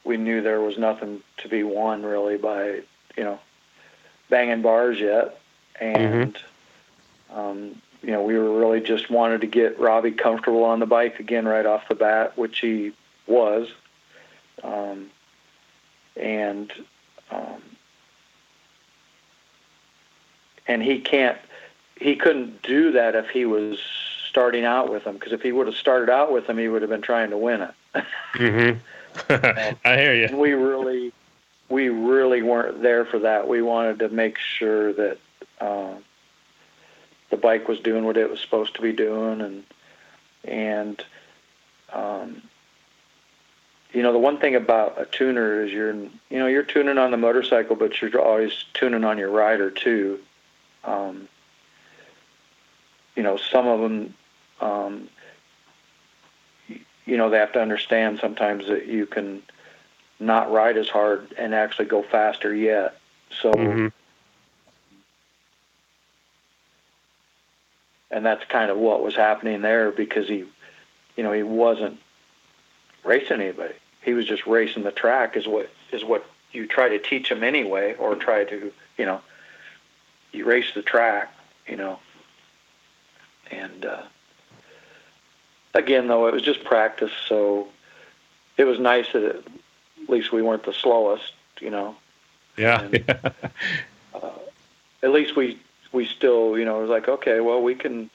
we knew there was nothing to be won really by you know banging bars yet, and mm-hmm. um, you know, we were really just wanted to get Robbie comfortable on the bike again right off the bat, which he was. Um, and um, and he can't, he couldn't do that if he was starting out with him. Because if he would have started out with him, he would have been trying to win it. Mm-hmm. I hear you. We really, we really weren't there for that. We wanted to make sure that. Um, the bike was doing what it was supposed to be doing, and and um, you know the one thing about a tuner is you're you know you're tuning on the motorcycle, but you're always tuning on your rider too. Um, you know some of them um, you know they have to understand sometimes that you can not ride as hard and actually go faster yet. So. Mm-hmm. And that's kind of what was happening there because he, you know, he wasn't racing anybody. He was just racing the track is what is what you try to teach him anyway, or try to, you know, you race the track, you know. And uh, again, though, it was just practice, so it was nice that at least we weren't the slowest, you know. Yeah. And, uh, at least we we still, you know, it was like, okay, well, we can.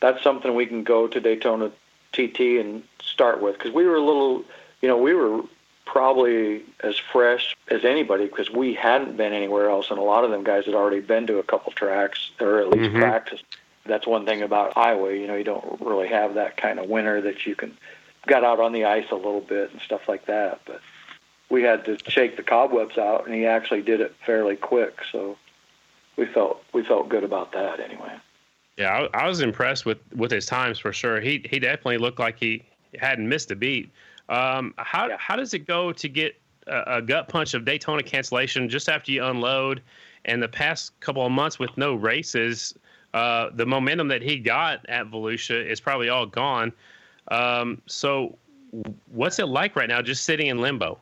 That's something we can go to Daytona TT and start with because we were a little, you know, we were probably as fresh as anybody because we hadn't been anywhere else, and a lot of them guys had already been to a couple tracks or at least Mhm. practiced. That's one thing about Iowa, you know, you don't really have that kind of winter that you can got out on the ice a little bit and stuff like that, but we had to shake the cobwebs out, and he actually did it fairly quick, so we felt we felt good about that anyway. Yeah, I, I was impressed with with his times for sure. He he definitely looked like he hadn't missed a beat. Um, how Yeah. how does it go to get a, a gut punch of Daytona cancellation just after you unload? And the past couple of months with no races, uh, the momentum that he got at Volusia is probably all gone. Um, so, what's it like right now, just sitting in limbo?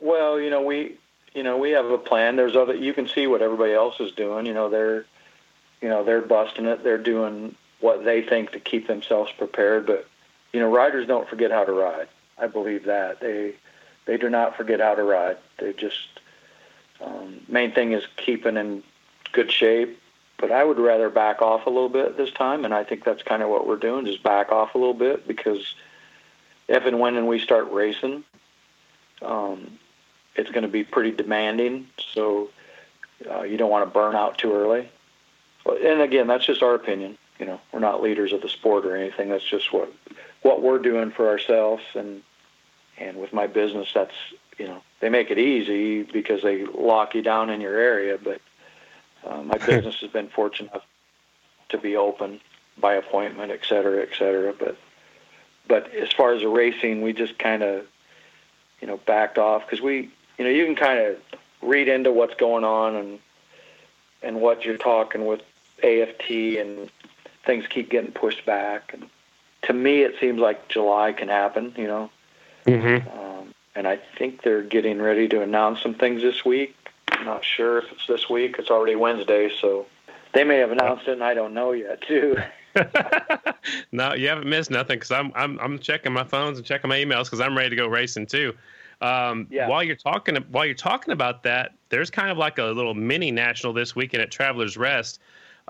Well, you know, we you know, we have a plan. There's other you can see what everybody else is doing, you know, they're you know, they're busting it. They're doing what they think to keep themselves prepared, but you know, riders don't forget how to ride. I believe that. They they do not forget how to ride. They just um, main thing is keeping in good shape. But I would rather back off a little bit this time, and I think that's kind of what we're doing, just back off a little bit because if and when we start racing, um, it's going to be pretty demanding. So uh, you don't want to burn out too early. And again, that's just our opinion. You know, we're not leaders of the sport or anything. That's just what what we're doing for ourselves, and and with my business, that's you know they make it easy because they lock you down in your area. But uh, my business has been fortunate enough to be open by appointment, et cetera, et cetera. But but as far as the racing, we just kind of you know backed off because we you know you can kind of read into what's going on and and what you're talking with AFT and things keep getting pushed back and to me it seems like July can happen you know Mm-hmm. um, and I think they're getting ready to announce some things this week not sure if it's this week it's already Wednesday so they may have announced it and I don't know yet too no, you haven't missed nothing because I'm I'm I'm checking my phones and checking my emails because I'm ready to go racing too. Um, Yeah. While you're talking while you're talking about that, there's kind of like a little mini national this weekend at Travelers Rest.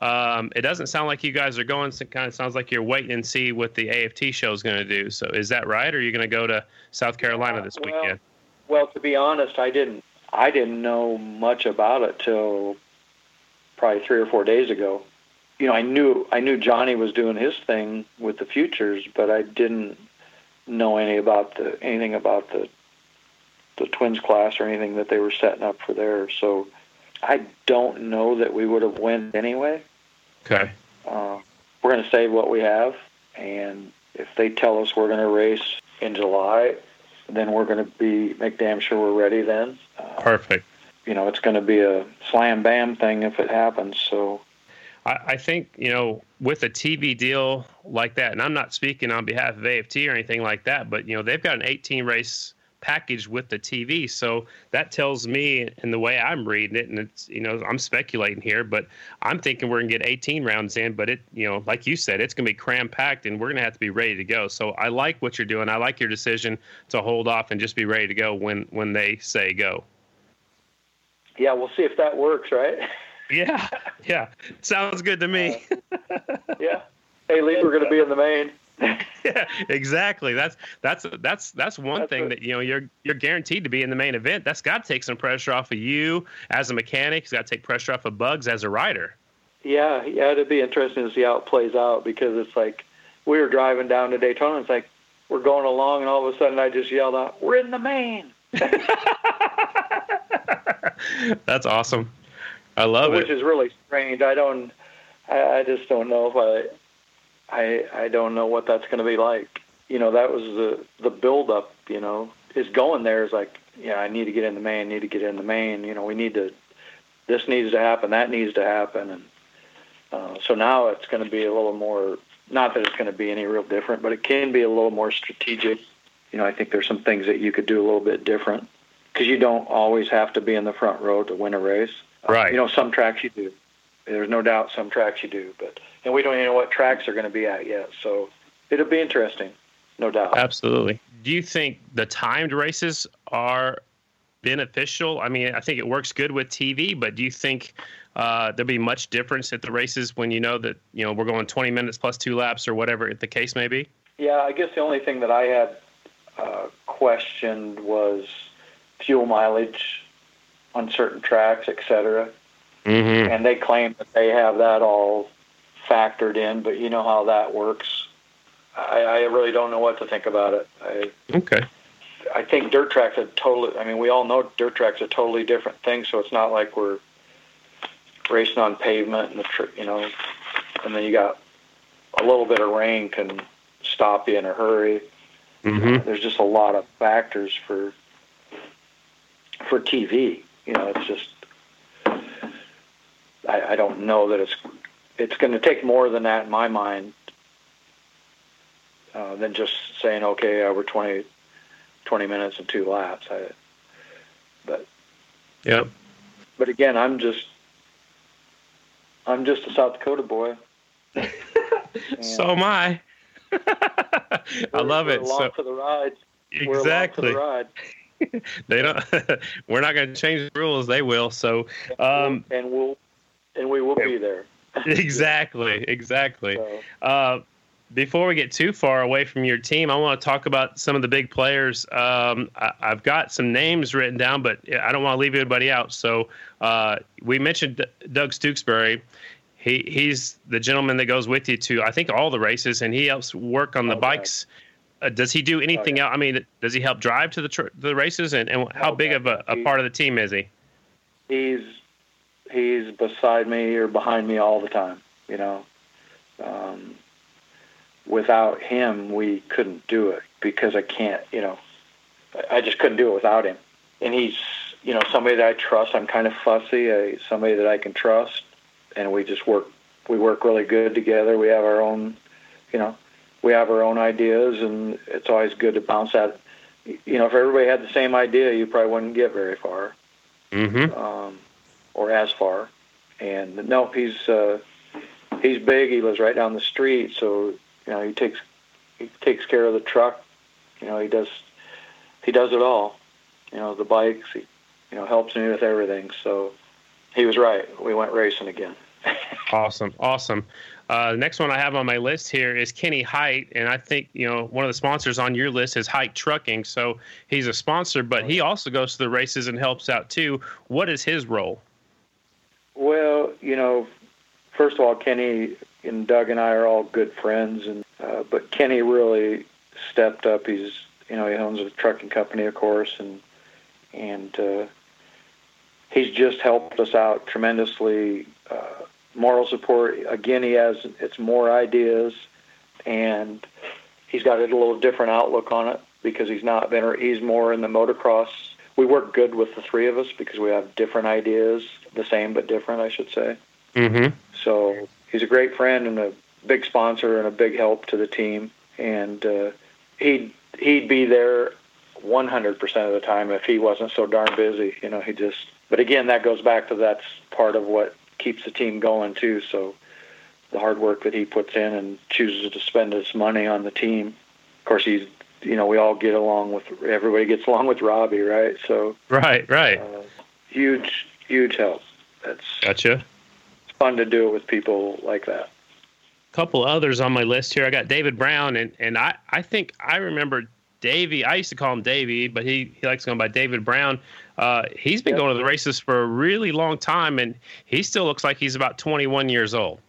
Um, it doesn't sound like you guys are going. So it kind of sounds like you're waiting and see what the AFT show is going to do. So is that right, or are you going to go to South Carolina this Well, weekend? Well, to be honest, I didn't. I didn't know much about it till probably three or four days ago. You know, I knew I knew Johnny was doing his thing with the futures, but I didn't know any about the anything about the the twins class or anything that they were setting up for there. So I don't know that we would have went anyway. Okay. Uh, we're going to save what we have, and if they tell us we're going to race in July, then we're going to be make damn sure we're ready then. Uh, Perfect. you know, it's going to be a slam bam thing if it happens. So I, I think you know with a TV deal like that, and I'm not speaking on behalf of AFT or anything like that, but you know they've got an 18 race package with the TV, so that tells me, in the way I'm reading it, and it's you know I'm speculating here, but I'm thinking we're gonna get 18 rounds in, but it you know like you said, it's gonna be cram packed, and we're gonna have to be ready to go. So I like what you're doing. I like your decision to hold off and just be ready to go when when they say go. yeah, we'll see if that works, right? Yeah, yeah, sounds good to me. Uh, yeah. Hey, least we're going to be in the main. Yeah, exactly. That's that's that's that's one That's thing that you know you're you're guaranteed to be in the main event. That's got to take some pressure off of you as a mechanic. It's got to take pressure off of Bugs as a rider. Yeah, yeah, it'd be interesting to see how it plays out because it's like we were driving down to Daytona. It's like we're going along, and all of a sudden I just yelled out, "We're in the main!" That's awesome. I love it. which is really strange. I don't, I, I just don't know if I, I, I don't know what that's going to be like. you know, that was the the build up. You know, is going there is like, yeah, I need to get in the main, need to get in the main. You know, we need to. This needs to happen. That needs to happen, and uh, so now it's going to be a little more. Not that it's going to be any real different, but it can be a little more strategic. You know, I think there's some things that you could do a little bit different because you don't always have to be in the front row to win a race. Uh, Right. you know, some tracks you do. There's no doubt some tracks you do, but and we don't even know what tracks they're going to be at yet. So it'll be interesting, no doubt. Absolutely. Do you think the timed races are beneficial? I mean, I think it works good with TV, but do you think uh, there'll be much difference at the races when you know that you know we're going 20 minutes plus two laps or whatever the case may be? Yeah, I guess the only thing that I had uh, questioned was fuel mileage on certain tracks, et cetera. Mm-hmm. And they claim that they have that all factored in, but you know how that works. I, I really don't know what to think about it. I, Okay. I think dirt tracks are totally. I mean, we all know dirt tracks are totally different things. So it's not like we're racing on pavement, and the tr- you know, and then you got a little bit of rain can stop you in a hurry. Mm-hmm. There's just a lot of factors for for TV. You know, it's just I, I don't know that it's it's going to take more than that in my mind uh, than just saying okay, uh, we're 20, 20 minutes and two laps. I, but Yep. but again, I'm just I'm just a South Dakota boy. So am I. I we're- love we're it. Along So for the ride. We're along for exactly. the ride. They don't. we're not going to change the rules. They will. So um, and we'll and we will be there. exactly, exactly. So, Uh, before we get too far away from your team, I want to talk about some of the big players. Um, I, I've got some names written down, but I don't want to leave anybody out. So uh, we mentioned D- Doug Stooksbury. He he's the gentleman that goes with you to I think all the races, and he helps work on the Okay. bikes. Uh, does he do anything else? I mean, does he help drive to the tr- the races, and, and how Oh, big of a, a part of the team is he? he's he's beside me or behind me all the time. You know, um, without him, we couldn't do it because I can't. You know, I- just couldn't do it without him. And he's you know somebody that I trust. I'm kind of fussy. I, somebody that I can trust, and we just work. We work really good together. We have our own, you know, we have our own ideas, and it's always good to bounce that. You know, if everybody had the same idea, you probably wouldn't get very far Mm-hmm. um, or as far. And no, he's uh, he's big. He lives right down the street, so you know he takes he takes care of the truck. You know he does he does it all. You know the bikes. He you know helps me with everything. So he was right. We went racing again. Awesome, awesome. Uh, the next one I have on my list here is Kenny Height, and I think you know one of the sponsors on your list is Height Trucking. So he's a sponsor, but he also goes to the races and helps out too. What is his role? Well, you know, first of all, Kenny and Doug and I are all good friends, and uh, but Kenny really stepped up. He's you know he owns a trucking company, of course, and and uh, he's just helped us out tremendously. Uh, moral support. Again, he has it's more ideas, and he's got a little different outlook on it because he's not been. He's more in the motocross. We work good with the three of us because we have different ideas, the same but different, I should say. Mm-hmm. So he's a great friend and a big sponsor and a big help to the team. And uh, he'd he'd be there 100% of the time if he wasn't so darn busy. You know, he just. But again, that goes back to that's part of what keeps the team going too. So the hard work that he puts in and chooses to spend his money on the team. Of course, he's. You know, we all get along with everybody gets along with Robbie, right? So Right, right. uh, huge, huge help. That's Gotcha. fun to do it with people like that. couple others on my list here. I got David Brown, and, and I, I think I remember Davey. I used to call him Davey, but he, he likes going by David Brown. Uh, he's been Yep. going to the races for a really long time, and he still looks like he's about 21 years old.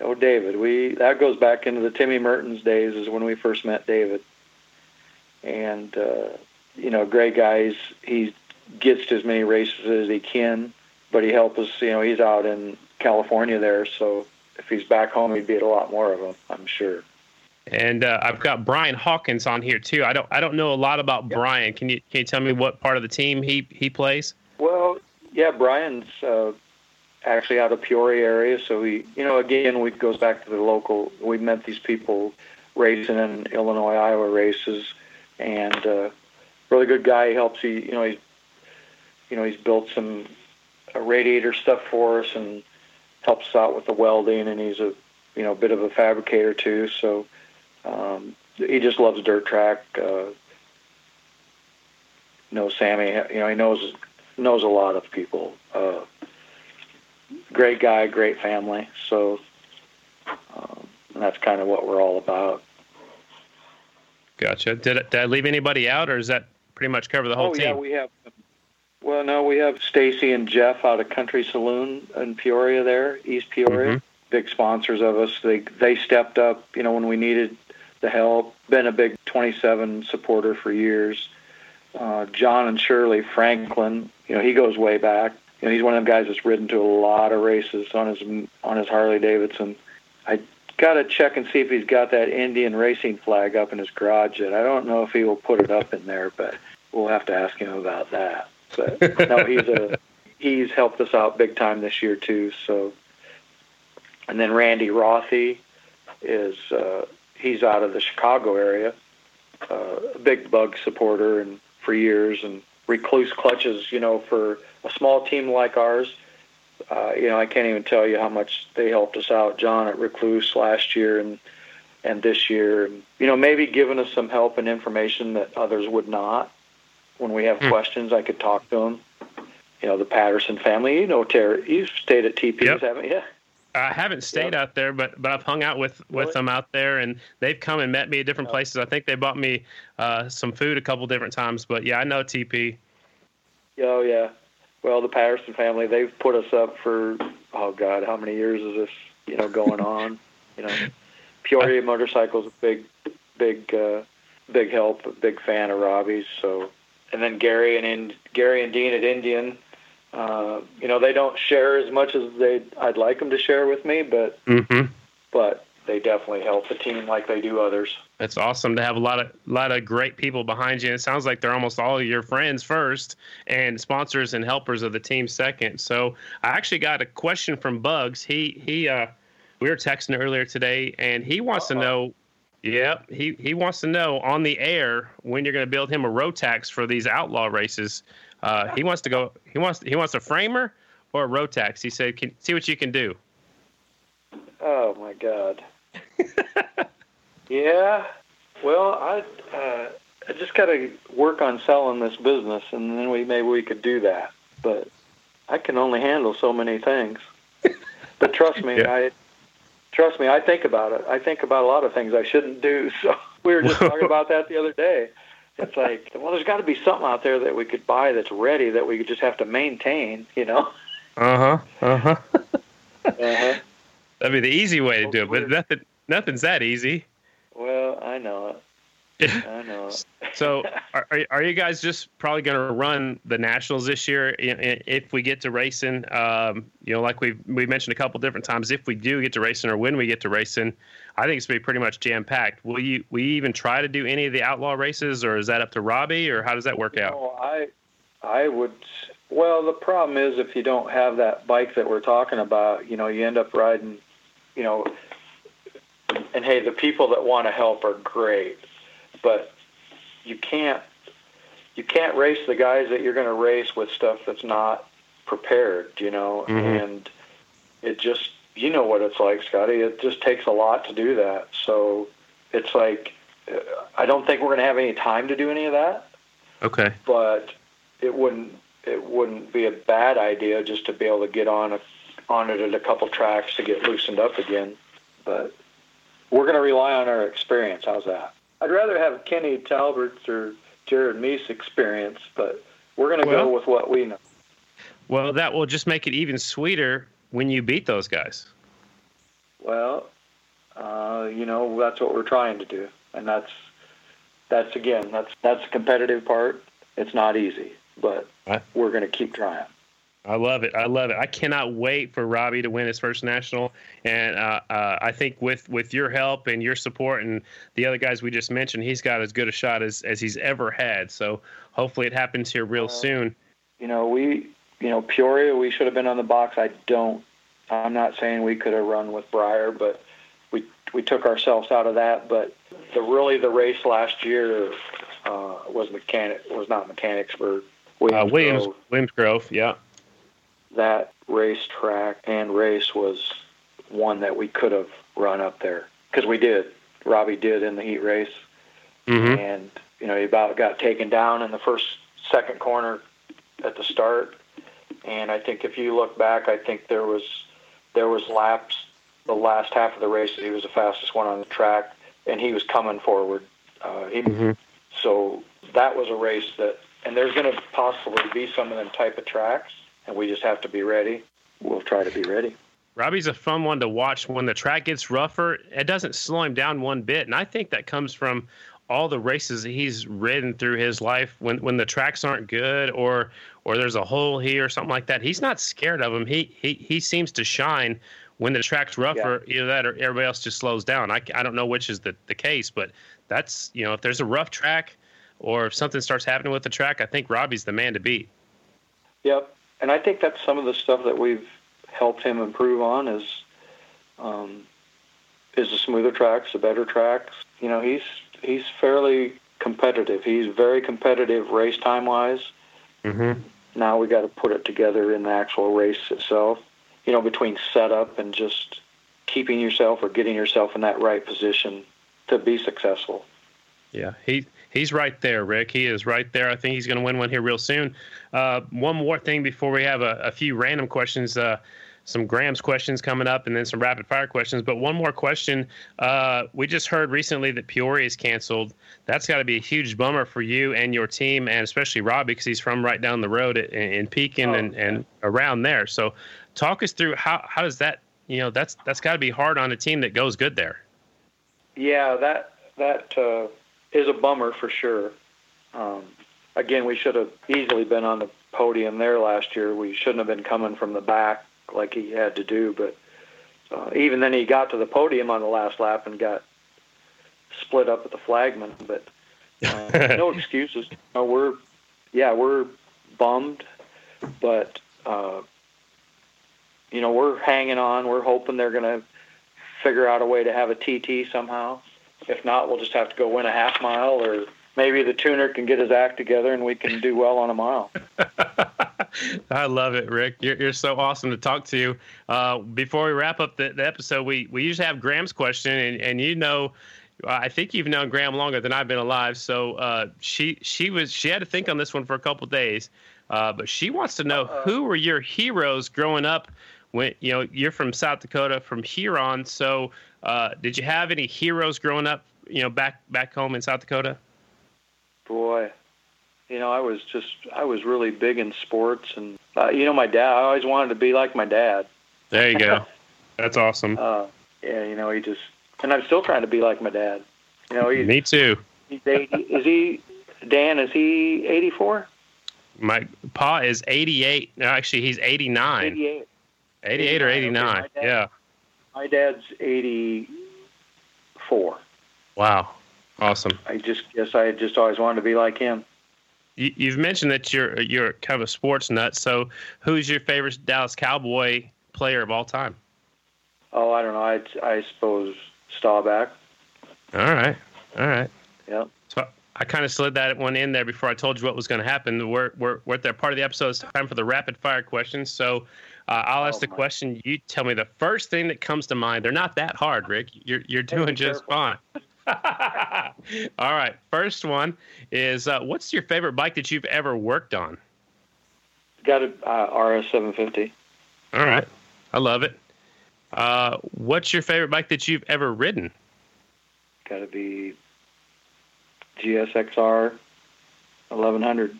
Oh, David, we that goes back into the Timmy Mertens days, is when we first met David. And uh, you know, great guy. He's, he gets to as many races as he can, but he helps us. You know, he's out in California there, so if he's back home, he'd be at a lot more of them, I'm sure. And uh, I've got Brian Hawkins on here too. I don't I don't know a lot about. Brian. Can you can you tell me what part of the team he he plays? Well, yeah, Brian's uh, actually out of Peoria area, so he you know again we goes back to the local. We met these people racing in Illinois Iowa races, and uh, really good guy. He helps. He you know he's you know he's built some uh, radiator stuff for us and helps us out with the welding, and he's a you know bit of a fabricator too. So um, he just loves dirt track. Uh, knows Sammy. You know, he knows knows a lot of people. Uh, great guy, great family. So um, that's kind of what we're all about. Gotcha. Did, did I leave anybody out, or is that pretty much cover the whole oh, team? yeah, we have. Well, no, we have Stacy and Jeff out of Country Saloon in Peoria, there, East Peoria. Mm-hmm. Big sponsors of us. They they stepped up, you know, when we needed the help. Been a big 27 supporter for years. Uh, John and Shirley Franklin, you know, he goes way back. You know, he's one of them guys that's ridden to a lot of races on his on his Harley Davidson. I got to check and see if he's got that Indian racing flag up in his garage yet. I don't know if he will put it up in there, but we'll have to ask him about that. But no, he's a he's helped us out big time this year too. So, and then Randy Rothy is uh, he's out of the Chicago area, uh, a big bug supporter and for years and Rekluse clutches. You know, for a small team like ours, uh, you know, I can't even tell you how much they helped us out. John at Rekluse last year and and this year, and you know, maybe giving us some help and information that others would not. When we have mm. questions, I could talk to them. You know, the Patterson family. You know, Terry, you've stayed at TP's, yep. haven't you? I haven't stayed yep. out there, but but I've hung out with with really? them out there, and they've come and met me at different places. I think they bought me uh, some food a couple different times. But yeah, I know TP. Oh yeah, well the Patterson family they've put us up for oh god how many years is this you know going on? you know, Peoria Motorcycles a big big uh, big help, a big fan of Robbie's. So and then Gary and in, Gary and Dean at Indian uh, you know, they don't share as much as they I'd like them to share with me, but mm-hmm. but they definitely help the team like they do others. It's awesome to have a lot of lot of great people behind you. It sounds like they're almost all your friends first, and sponsors and helpers of the team second. So I actually got a question from Bugs. He he uh, we were texting earlier today, and he wants Uh-oh. to know. Yep, he he wants to know on the air when you're going to build him a Rotax for these outlaw races. Uh, he wants to go. He wants he wants a framer or a Rotax. He said, can, "See what you can do." Oh my God. yeah. Well, I uh, I just got to work on selling this business, and then we maybe we could do that. But I can only handle so many things. but trust me, yeah. I trust me. I think about it. I think about a lot of things I shouldn't do. So we were just talking about that the other day it's like, well, there's got to be something out there that we could buy that's ready that we could just have to maintain, you know? Uh huh. Uh huh. uh-huh. That'd be the easy way to do it, but nothing, nothing's that easy. Well, I know it. I know. so, are are you guys just probably going to run the nationals this year if we get to racing? Um, you know, like we we mentioned a couple different times, if we do get to racing or when we get to racing, I think it's going to be pretty much jam packed. Will you you even try to do any of the outlaw races, or is that up to Robbie, or how does that work out? No, I I would. Well, the problem is if you don't have that bike that we're talking about, you know, you end up riding, you know, and hey, the people that want to help are great but you can't you can't race the guys that you're going to race with stuff that's not prepared, you know, mm-hmm. and it just you know what it's like, Scotty. It just takes a lot to do that. So it's like uh, I don't think we're going to have any time to do any of that. Okay. But it wouldn't it wouldn't be a bad idea just to be able to get on a, on it at a couple tracks to get loosened up again. But we're going to rely on our experience. How's that? I'd rather have Kenny Talbert's or Jared Mees experience, but we're going to well, go with what we know. Well, that will just make it even sweeter when you beat those guys. Well, uh, you know that's what we're trying to do, and that's that's again that's that's the competitive part. It's not easy, but we're going to keep trying. I love it. I love it. I cannot wait for Robbie to win his first national, and uh, uh, I think with with your help and your support and the other guys we just mentioned, he's got as good a shot as as he's ever had. So hopefully it happens here real soon. You know, we, you know, Peoria, we should have been on the box. I don't. I'm not saying we could have run with Briar, but we we took ourselves out of that. But the really the race last year uh, was mechanic was not Mechanicsburg. Williams, uh, Williams Grove. Williams Grove, yeah that racetrack and race was one that we could have run up there because we did. Robbie did in the heat race, mm-hmm. and you know he about got taken down in the first second corner at the start. And I think if you look back, I think there was there was laps the last half of the race. That he was the fastest one on the track, and he was coming forward. Uh, he, mm-hmm. So that was a race that, and there's going to possibly be some of them type of tracks and we just have to be ready. We'll try to be ready. Robbie's a fun one to watch when the track gets rougher. It doesn't slow him down one bit, and I think that comes from all the races he's ridden through his life. When when the tracks aren't good or or there's a hole here or something like that, he's not scared of them. He he he seems to shine when the track's rougher. Yeah. Either that or everybody else just slows down. I I don't know which is the the case, but that's you know if there's a rough track or if something starts happening with the track, I think Robbie's the man to beat. Yep, and I think that's some of the stuff that we've helped him improve on is um, is the smoother tracks, the better tracks. You know, he's he's fairly competitive. He's very competitive race time wise. Mm-hmm. Now we got to put it together in the actual race itself. You know, between setup and just keeping yourself or getting yourself in that right position to be successful. Yeah, he he's right there, Rick. He is right there. I think he's going to win one here real soon. Uh, one more thing before we have a, a few random questions. Uh, some Graham's questions coming up and then some rapid fire questions. But one more question. Uh, we just heard recently that Peoria is canceled. That's got to be a huge bummer for you and your team, and especially Rob because he's from right down the road in, in Pekin oh, and, and around there. So, talk us through how, how does that, you know, that's that's got to be hard on a team that goes good there. Yeah, that that uh, is a bummer for sure. Um, again, we should have easily been on the podium there last year. We shouldn't have been coming from the back like he had to do. But uh, even then, he got to the podium on the last lap and got split up at the flagman. But uh, no excuses. No, we're yeah, we're bummed, but uh, you know we're hanging on. We're hoping they're going to figure out a way to have a TT somehow. If not, we'll just have to go win a half mile, or maybe the tuner can get his act together and we can do well on a mile. I love it, Rick. You're, you're so awesome to talk to. Uh, before we wrap up the, the episode, we, we usually have Graham's question, and, and you know, I think you've known Graham longer than I've been alive. So uh, she she was she had to think on this one for a couple days, uh, but she wants to know Uh-oh. who were your heroes growing up. When you know you're from South Dakota, from Huron, so uh, did you have any heroes growing up? You know, back back home in South Dakota. Boy, you know, I was just I was really big in sports, and uh, you know, my dad. I always wanted to be like my dad. There you go. That's awesome. Uh, yeah, you know, he just, and I'm still trying to be like my dad. You know, me too. He's 80. Is he? Dan, is he 84? My pa is 88. No, actually, he's 89. 88. 88 or 89. Okay, yeah. My dad's 84. Wow. Awesome. I just guess I just always wanted to be like him. You, have mentioned that you're you're kind of a sports nut. So, who's your favorite Dallas Cowboy player of all time? Oh, I don't know. I I suppose Staubach. All right. All right. Yep. I kind of slid that one in there before I told you what was going to happen. We're we're we're at that part of the episode. It's time for the rapid fire questions. So uh, I'll ask oh, the my. question. You tell me the first thing that comes to mind. They're not that hard, Rick. You're you're doing just fine. All right. First one is uh, what's your favorite bike that you've ever worked on? Got a uh, RS 750. All right. I love it. Uh, what's your favorite bike that you've ever ridden? Got to be GSXR 1100.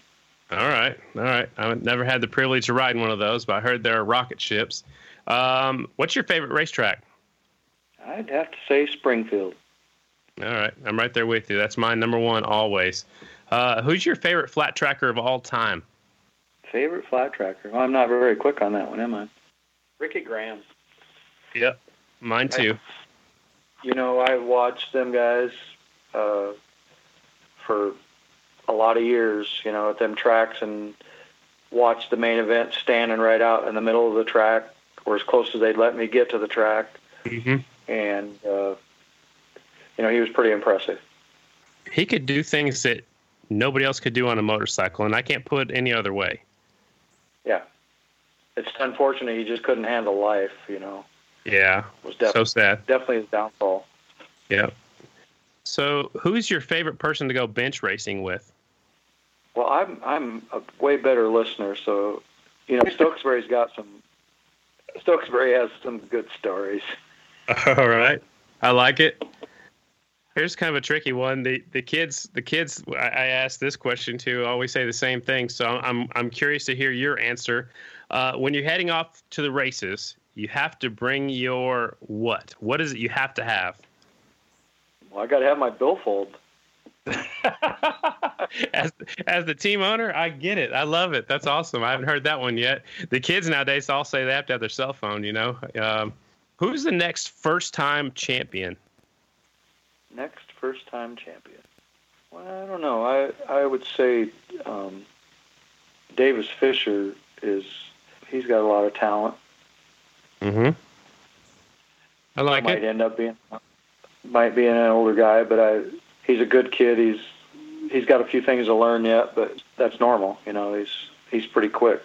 All right, all right. I've never had the privilege to ride one of those, but I heard there are rocket ships. Um, what's your favorite racetrack? I'd have to say Springfield. All right, I'm right there with you. That's my number one always. Uh, who's your favorite flat tracker of all time? Favorite flat tracker? Well, I'm not very quick on that one, am I? Ricky Graham. Yep, mine too. You know, I watched them guys uh, for a lot of years. You know, at them tracks and watched the main event standing right out in the middle of the track, or as close as they'd let me get to the track. hmm And uh, you know, he was pretty impressive. He could do things that nobody else could do on a motorcycle, and I can't put it any other way. Yeah, it's unfortunate he just couldn't handle life. You know, Yeah, it was so sad. definitely his downfall. Yep. So, who's your favorite person to go bench racing with? Well, I'm I'm a way better listener, so you know Stooksbury's got some. Stokesbury has some good stories. All right, I like it. Here's kind of a tricky one. The the kids the kids I, I asked this question to always say the same thing. So I'm I'm curious to hear your answer. Uh, when you're heading off to the races, you have to bring your what? What is it you have to have? Well, I got to have my billfold. as as the team owner, I get it. I love it. That's awesome. I haven't heard that one yet. The kids nowadays all say they have to have their cell phone. You know, um, who's the next first time champion? Next first time champion. Well, I don't know. I I would say um, Davis Fisher is he's got a lot of talent. Mm-hmm. I like might it. end up being might be an older guy, but I he's a good kid. He's he's got a few things to learn yet, but that's normal. You know, he's he's pretty quick.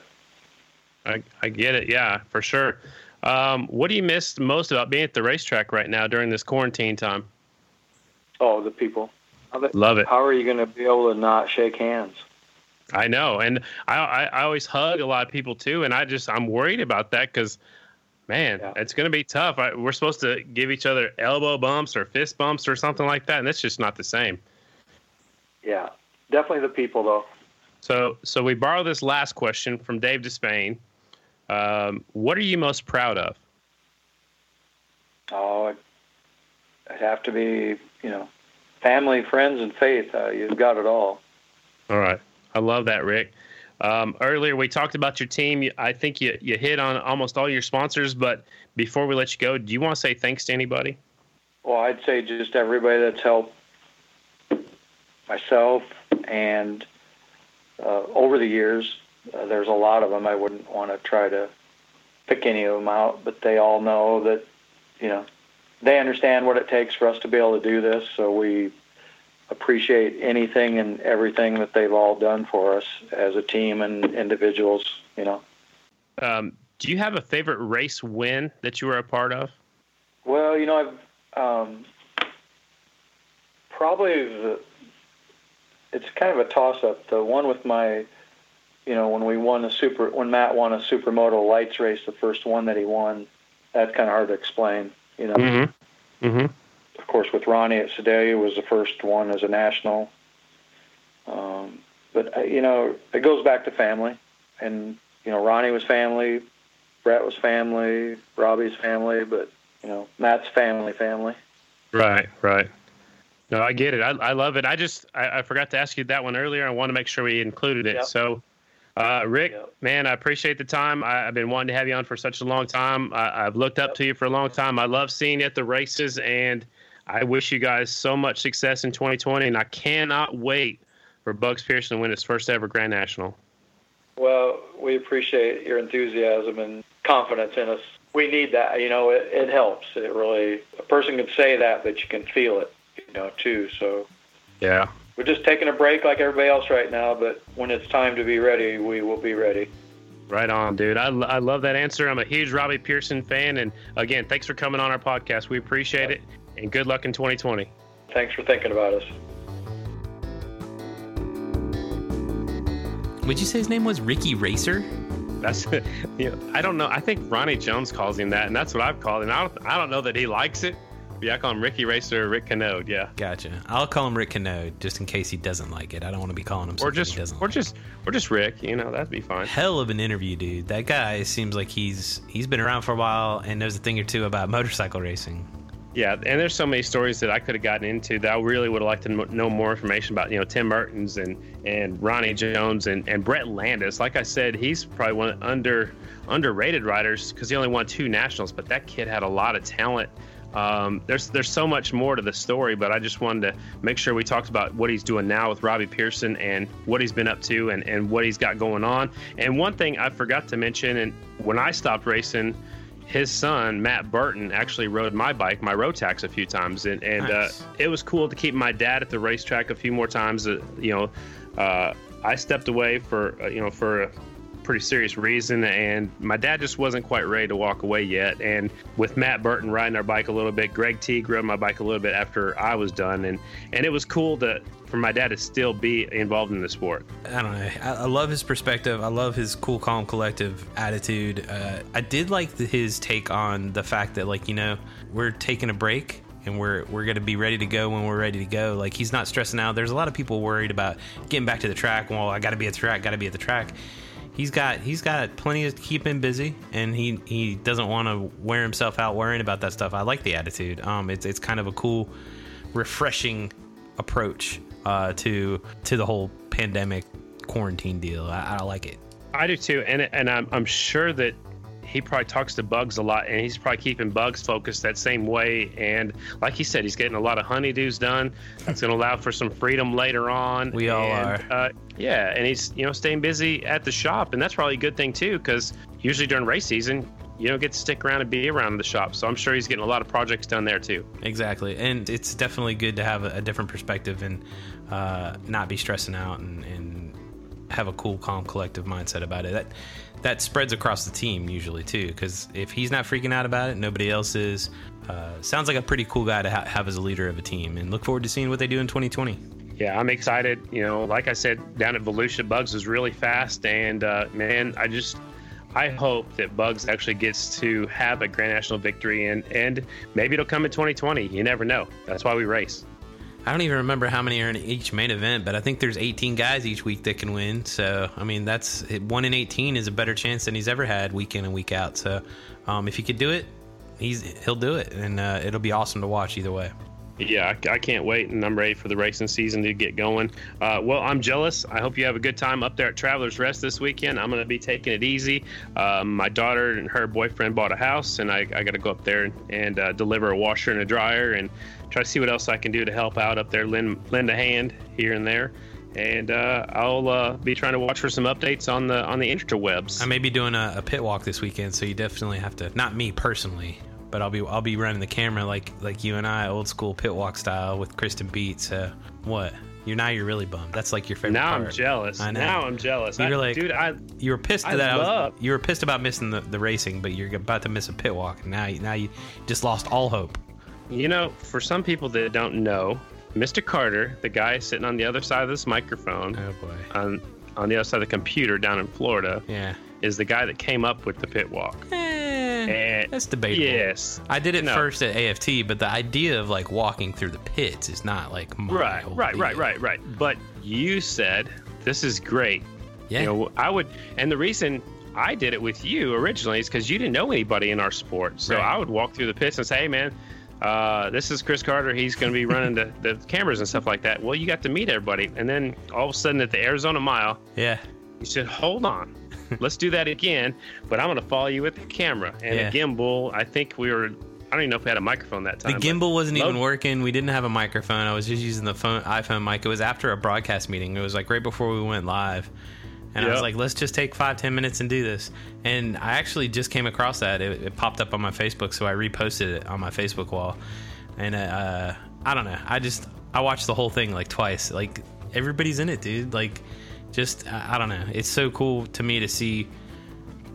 I, I get it. Yeah, for sure. Um, what do you miss most about being at the racetrack right now during this quarantine time? Oh, the people. Love it. How are you going to be able to not shake hands? I know, and I, I, I always hug a lot of people too, and I just I'm worried about that because, man, Yeah. it's going to be tough. I, we're supposed to give each other elbow bumps or fist bumps or something like that, and that's just not the same. Yeah, definitely the people though. So so we borrow this last question from Dave Despain. Um, what are you most proud of? Oh, it- it'd have to be you know, family, friends, and faith. Uh, you've got it all. All right. I love that, Rick. Um, earlier, we talked about your team. I think you, you hit on almost all your sponsors, but before we let you go, do you want to say thanks to anybody? Well, I'd say just everybody that's helped myself and uh, over the years. Uh, there's a lot of them. I wouldn't want to try to pick any of them out, but they all know that you know they understand what it takes for us to be able to do this. So we appreciate anything and everything that they've all done for us as a team and individuals. You know. Um, do you have a favorite race win that you were a part of? Well, you know, I've um, probably the, it's kind of a toss-up. The one with my, you know, when we won the super, when Matt won a supermoto lights race, the first one that he won, that's kind of hard to explain. You know, Mm-hmm. Mm-hmm. Of course, with Ronnie at Sedalia was the first one as a national. Um, but uh, you know, it goes back to family, and you know, Ronnie was family, Brett was family, Robbie's family, but you know, Matt's family, family. Right, right. No, I get it. I, I love it. I just I, I forgot to ask you that one earlier. I want to make sure we included it. Yep. So, uh, Rick, Yep. man, I appreciate the time. I, I've been wanting to have you on for such a long time. I, I've looked up to you for a long time. I love seeing you at the races, and I wish you guys so much success in 2020. And I cannot wait for Bugs Pearson to win his first ever Grand National. Well, we appreciate your enthusiasm and confidence in us. We need that. You know, it, it helps. It really, a person can say that, but you can feel it, you know, too. So Yeah. we're just taking a break like everybody else right now, but when it's time to be ready, we will be ready. Right on, dude. I, I love that answer. I'm a huge Robbie Pearson fan. And again, thanks for coming on our podcast. We appreciate it. And good luck in 2020. Thanks for thinking about us. Would you say his name was Ricky Racer? That's you know, I don't know. I think Ronnie Jones calls him that, and that's what I've called him. I don't I don't know that he likes it. Yeah, I call him Ricky Racer or Rick Canode. Yeah, Gotcha. I'll call him Rick Canode just in case he doesn't like it. I don't want to be calling him or something just he doesn't or like. just or just Rick. You know, that'd be fine. Hell of an interview, dude. That guy seems like he's he's been around for a while and knows a thing or two about motorcycle racing. Yeah, and there's so many stories that I could have gotten into that I really would have liked to know more information about. You know, Tim Mertens and and Ronnie Jones and, and Brett Landis. Like I said, he's probably one of under underrated riders because he only won two nationals, but that kid had a lot of talent. Um, there's there's so much more to the story, but I just wanted to make sure we talked about what he's doing now with Robbie Pearson and what he's been up to and, and what he's got going on. And one thing I forgot to mention, and when I stopped racing his son Matt Burton actually rode my bike, my Rotax, a few times, and and uh, nice. uh, it was cool to keep my dad at the racetrack a few more times. Uh, you know, uh, I stepped away for uh, you know for pretty serious reason, and my dad just wasn't quite ready to walk away yet. And with Matt Burton riding our bike a little bit, Greg Teague rode my bike a little bit after I was done, and and it was cool to for my dad to still be involved in the sport. I don't know. I, I love his perspective. I love his cool, calm, collective attitude. Uh, I did like the, his take on the fact that, like, you know, we're taking a break and we're we're gonna be ready to go when we're ready to go. Like he's not stressing out. There's a lot of people worried about getting back to the track. Well, I got to be at the track. Got to be at the track. He's got he's got plenty to keep him busy, and he he doesn't want to wear himself out worrying about that stuff. I like the attitude. Um, it's it's kind of a cool, refreshing approach uh, to to the whole pandemic quarantine deal. I, I like it. I do too, and and I'm I'm sure that he probably talks to bugs a lot and he's probably keeping bugs focused that same way and like he said he's getting a lot of honeydews done that's going to allow for some freedom later on we all and, are uh, yeah and he's you know staying busy at the shop and that's probably a good thing too because usually during race season you don't get to stick around and be around the shop. So I'm sure he's getting a lot of projects done there too. Exactly, and it's definitely good to have a, different perspective and uh, not be stressing out and, and, have a cool, calm, collective mindset about it. That that spreads across the team usually too, because if he's not freaking out about it, nobody else is. Uh, sounds like a pretty cool guy to ha- have as a leader of a team, and look forward to seeing what they do in 2020 yeah, I'm excited. You know, like I said, down at Volusia, Bugs is really fast, and uh, man, I just I hope that Bugs actually gets to have a Grand National victory, and and maybe it'll come in 2020. You never know. That's why we race. I don't even remember how many are in each main event, but I think there's 18 guys each week that can win. So I mean, that's one in 18 is a better chance than he's ever had week in and week out. So um, if he could do it, he's he'll do it, and uh, it'll be awesome to watch either way yeah, I, I, can't wait. And I'm ready for the racing season to get going. Uh, well, I'm jealous. I hope you have a good time up there at Travelers Rest this weekend. I'm going to be taking it easy. Um, my daughter and her boyfriend bought a house, and I, I got to go up there and, uh, deliver a washer and a dryer and try to see what else I can do to help out up there, lend, lend a hand here and there. And uh, I'll uh, be trying to watch for some updates on the on the interwebs. I may be doing a, a pit walk this weekend, so you definitely have to. Not me personally, but I'll be I'll be running the camera like like you and I, old school pit walk style with Kristen Beats. Uh, what? You now you're really bummed. That's like your favorite. Now part. I'm jealous. I know. Now I'm jealous. You're like, dude, I you were pissed I that love, was, you were pissed about missing the, the racing, but you're about to miss a pit walk. And now now you just lost all hope. You know, for some people that don't know, Mr. Carter, the guy sitting on the other side of this microphone, oh boy, on on the other side of the computer down in Florida, yeah, is the guy that came up with the pit walk. Eh, that's debatable. Yes, I did it no. first at AFT, but the idea of like walking through the pits is not like my right, right, deal. right, right, right. But you said this is great. Yeah, you know, I would, and the reason I did it with you originally is because you didn't know anybody in our sport. So right. I would walk through the pits and say, "Hey, man." Uh, this is Chris Carter. He's going to be running the, the cameras and stuff like that. Well, you got to meet everybody. And then all of a sudden at the Arizona Mile, yeah, you said, hold on. Let's do that again, but I'm going to follow you with the camera and yeah. a gimbal. I think we were. I don't even know if we had a microphone that time. The gimbal wasn't even working. We didn't have a microphone. I was just using the phone iPhone mic. It was after a broadcast meeting. It was like right before we went live. And yep. I was like, let's just take five, ten minutes and do this. And I actually just came across that. It, it popped up on my Facebook, so I reposted it on my Facebook wall. And uh, I don't know. I just I watched the whole thing like twice. Like everybody's in it, dude. Like just I don't know. It's so cool to me to see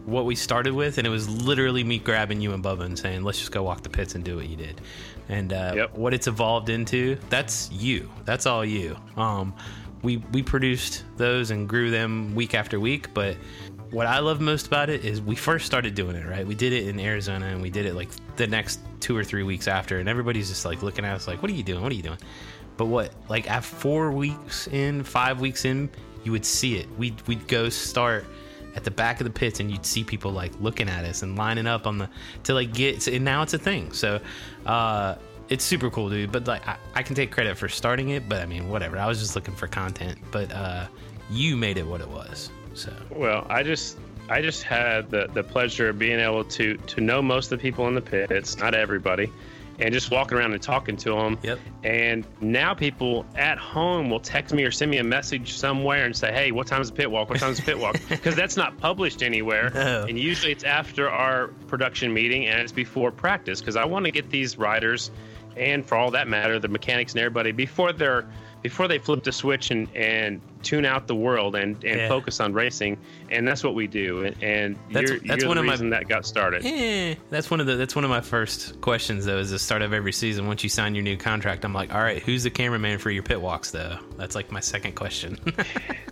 what we started with, and it was literally me grabbing you and Bubba and saying, "Let's just go walk the pits and do what you did." And uh, yep. what it's evolved into, that's you. That's all you. Um, we we produced those and grew them week after week, but what I love most about it is we first started doing it right. We did it in Arizona, and we did it like the next two or three weeks after, and everybody's just like looking at us like, "What are you doing? What are you doing?" But what like at four weeks in, five weeks in, you would see it. We'd we'd go start at the back of the pits and you'd see people like looking at us and lining up on the to like get and now it's a thing so uh it's super cool, dude. But like, I, I can take credit for starting it, but I mean, whatever. I was just looking for content, but uh, you made it what it was. So Well, I just I just had the, the pleasure of being able to to know most of the people in the pits, not everybody, and just walking around and talking to them. Yep. And now people at home will text me or send me a message somewhere and say, "Hey, what time's the pit walk? What time's the pit walk?" Because that's not published anywhere. No. And usually it's after our production meeting and it's before practice because I want to get these riders and for all that matter, the mechanics and everybody before they're before they flip the switch and, and tune out the world and, and Yeah. focus on racing, and that's what we do. And, and That's- you're, that's you're one the of my- reason that got started. Eh, that's one of the that's one of my first questions though. Is the start of every season. Once you sign your new contract, I'm like, all right, who's the cameraman for your pit walks though? That's like my second question.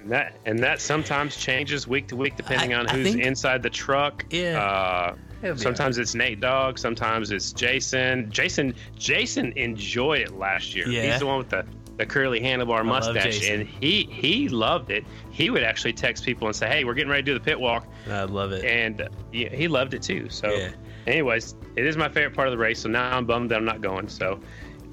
And that and that sometimes changes week to week depending I- on who's think- inside the truck. Yeah. Uh, It'll be sometimes it's Nate Dogg. Sometimes it's Jason. Jason. Jason enjoyed it last year. Yeah. He's the one with the, the curly handlebar mustache, and he he loved it. He would actually text people and say, "Hey, we're getting ready to do the pit walk," I love it. and uh, he, he loved it too. So, Yeah. anyways, it is my favorite part of the race. So now I'm bummed that I'm not going. So,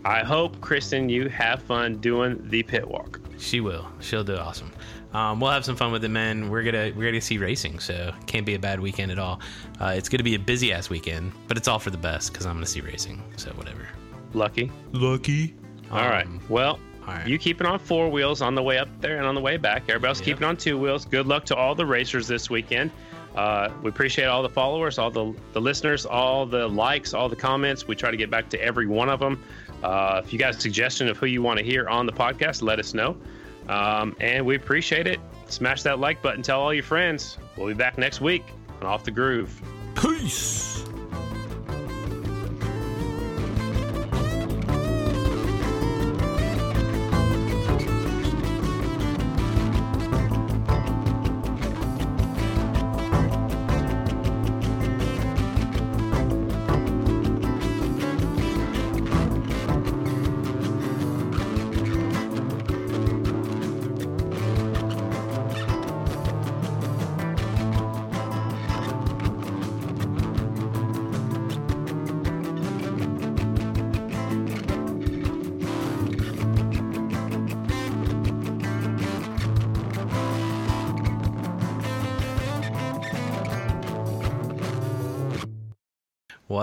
I hope Kristen, you have fun doing the pit walk. She will. She'll do awesome. Um, we'll have some fun with it, man. We're gonna we're gonna see racing, so can't be a bad weekend at all. Uh, it's gonna be a busy ass weekend, but it's all for the best because I'm gonna see racing. So whatever. Lucky. Lucky. All right. Well, all right. you keep it on four wheels on the way up there and on the way back. Everybody else Yep. keep it on two wheels. Good luck to all the racers this weekend. Uh, we appreciate all the followers, all the, the listeners, all the likes, all the comments. We try to get back to every one of them. Uh, if you got a suggestion of who you want to hear on the podcast, let us know. Um, and we appreciate it. Smash that like button. Tell all your friends. We'll be back next week on Off the Groove. Peace.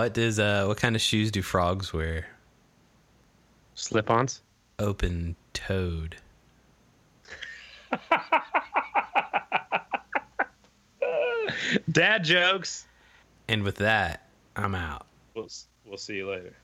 What does uh what kind of shoes do frogs wear? Slip ons. Open toed. Dad jokes. And with that, I'm out. We'll, we'll see you later.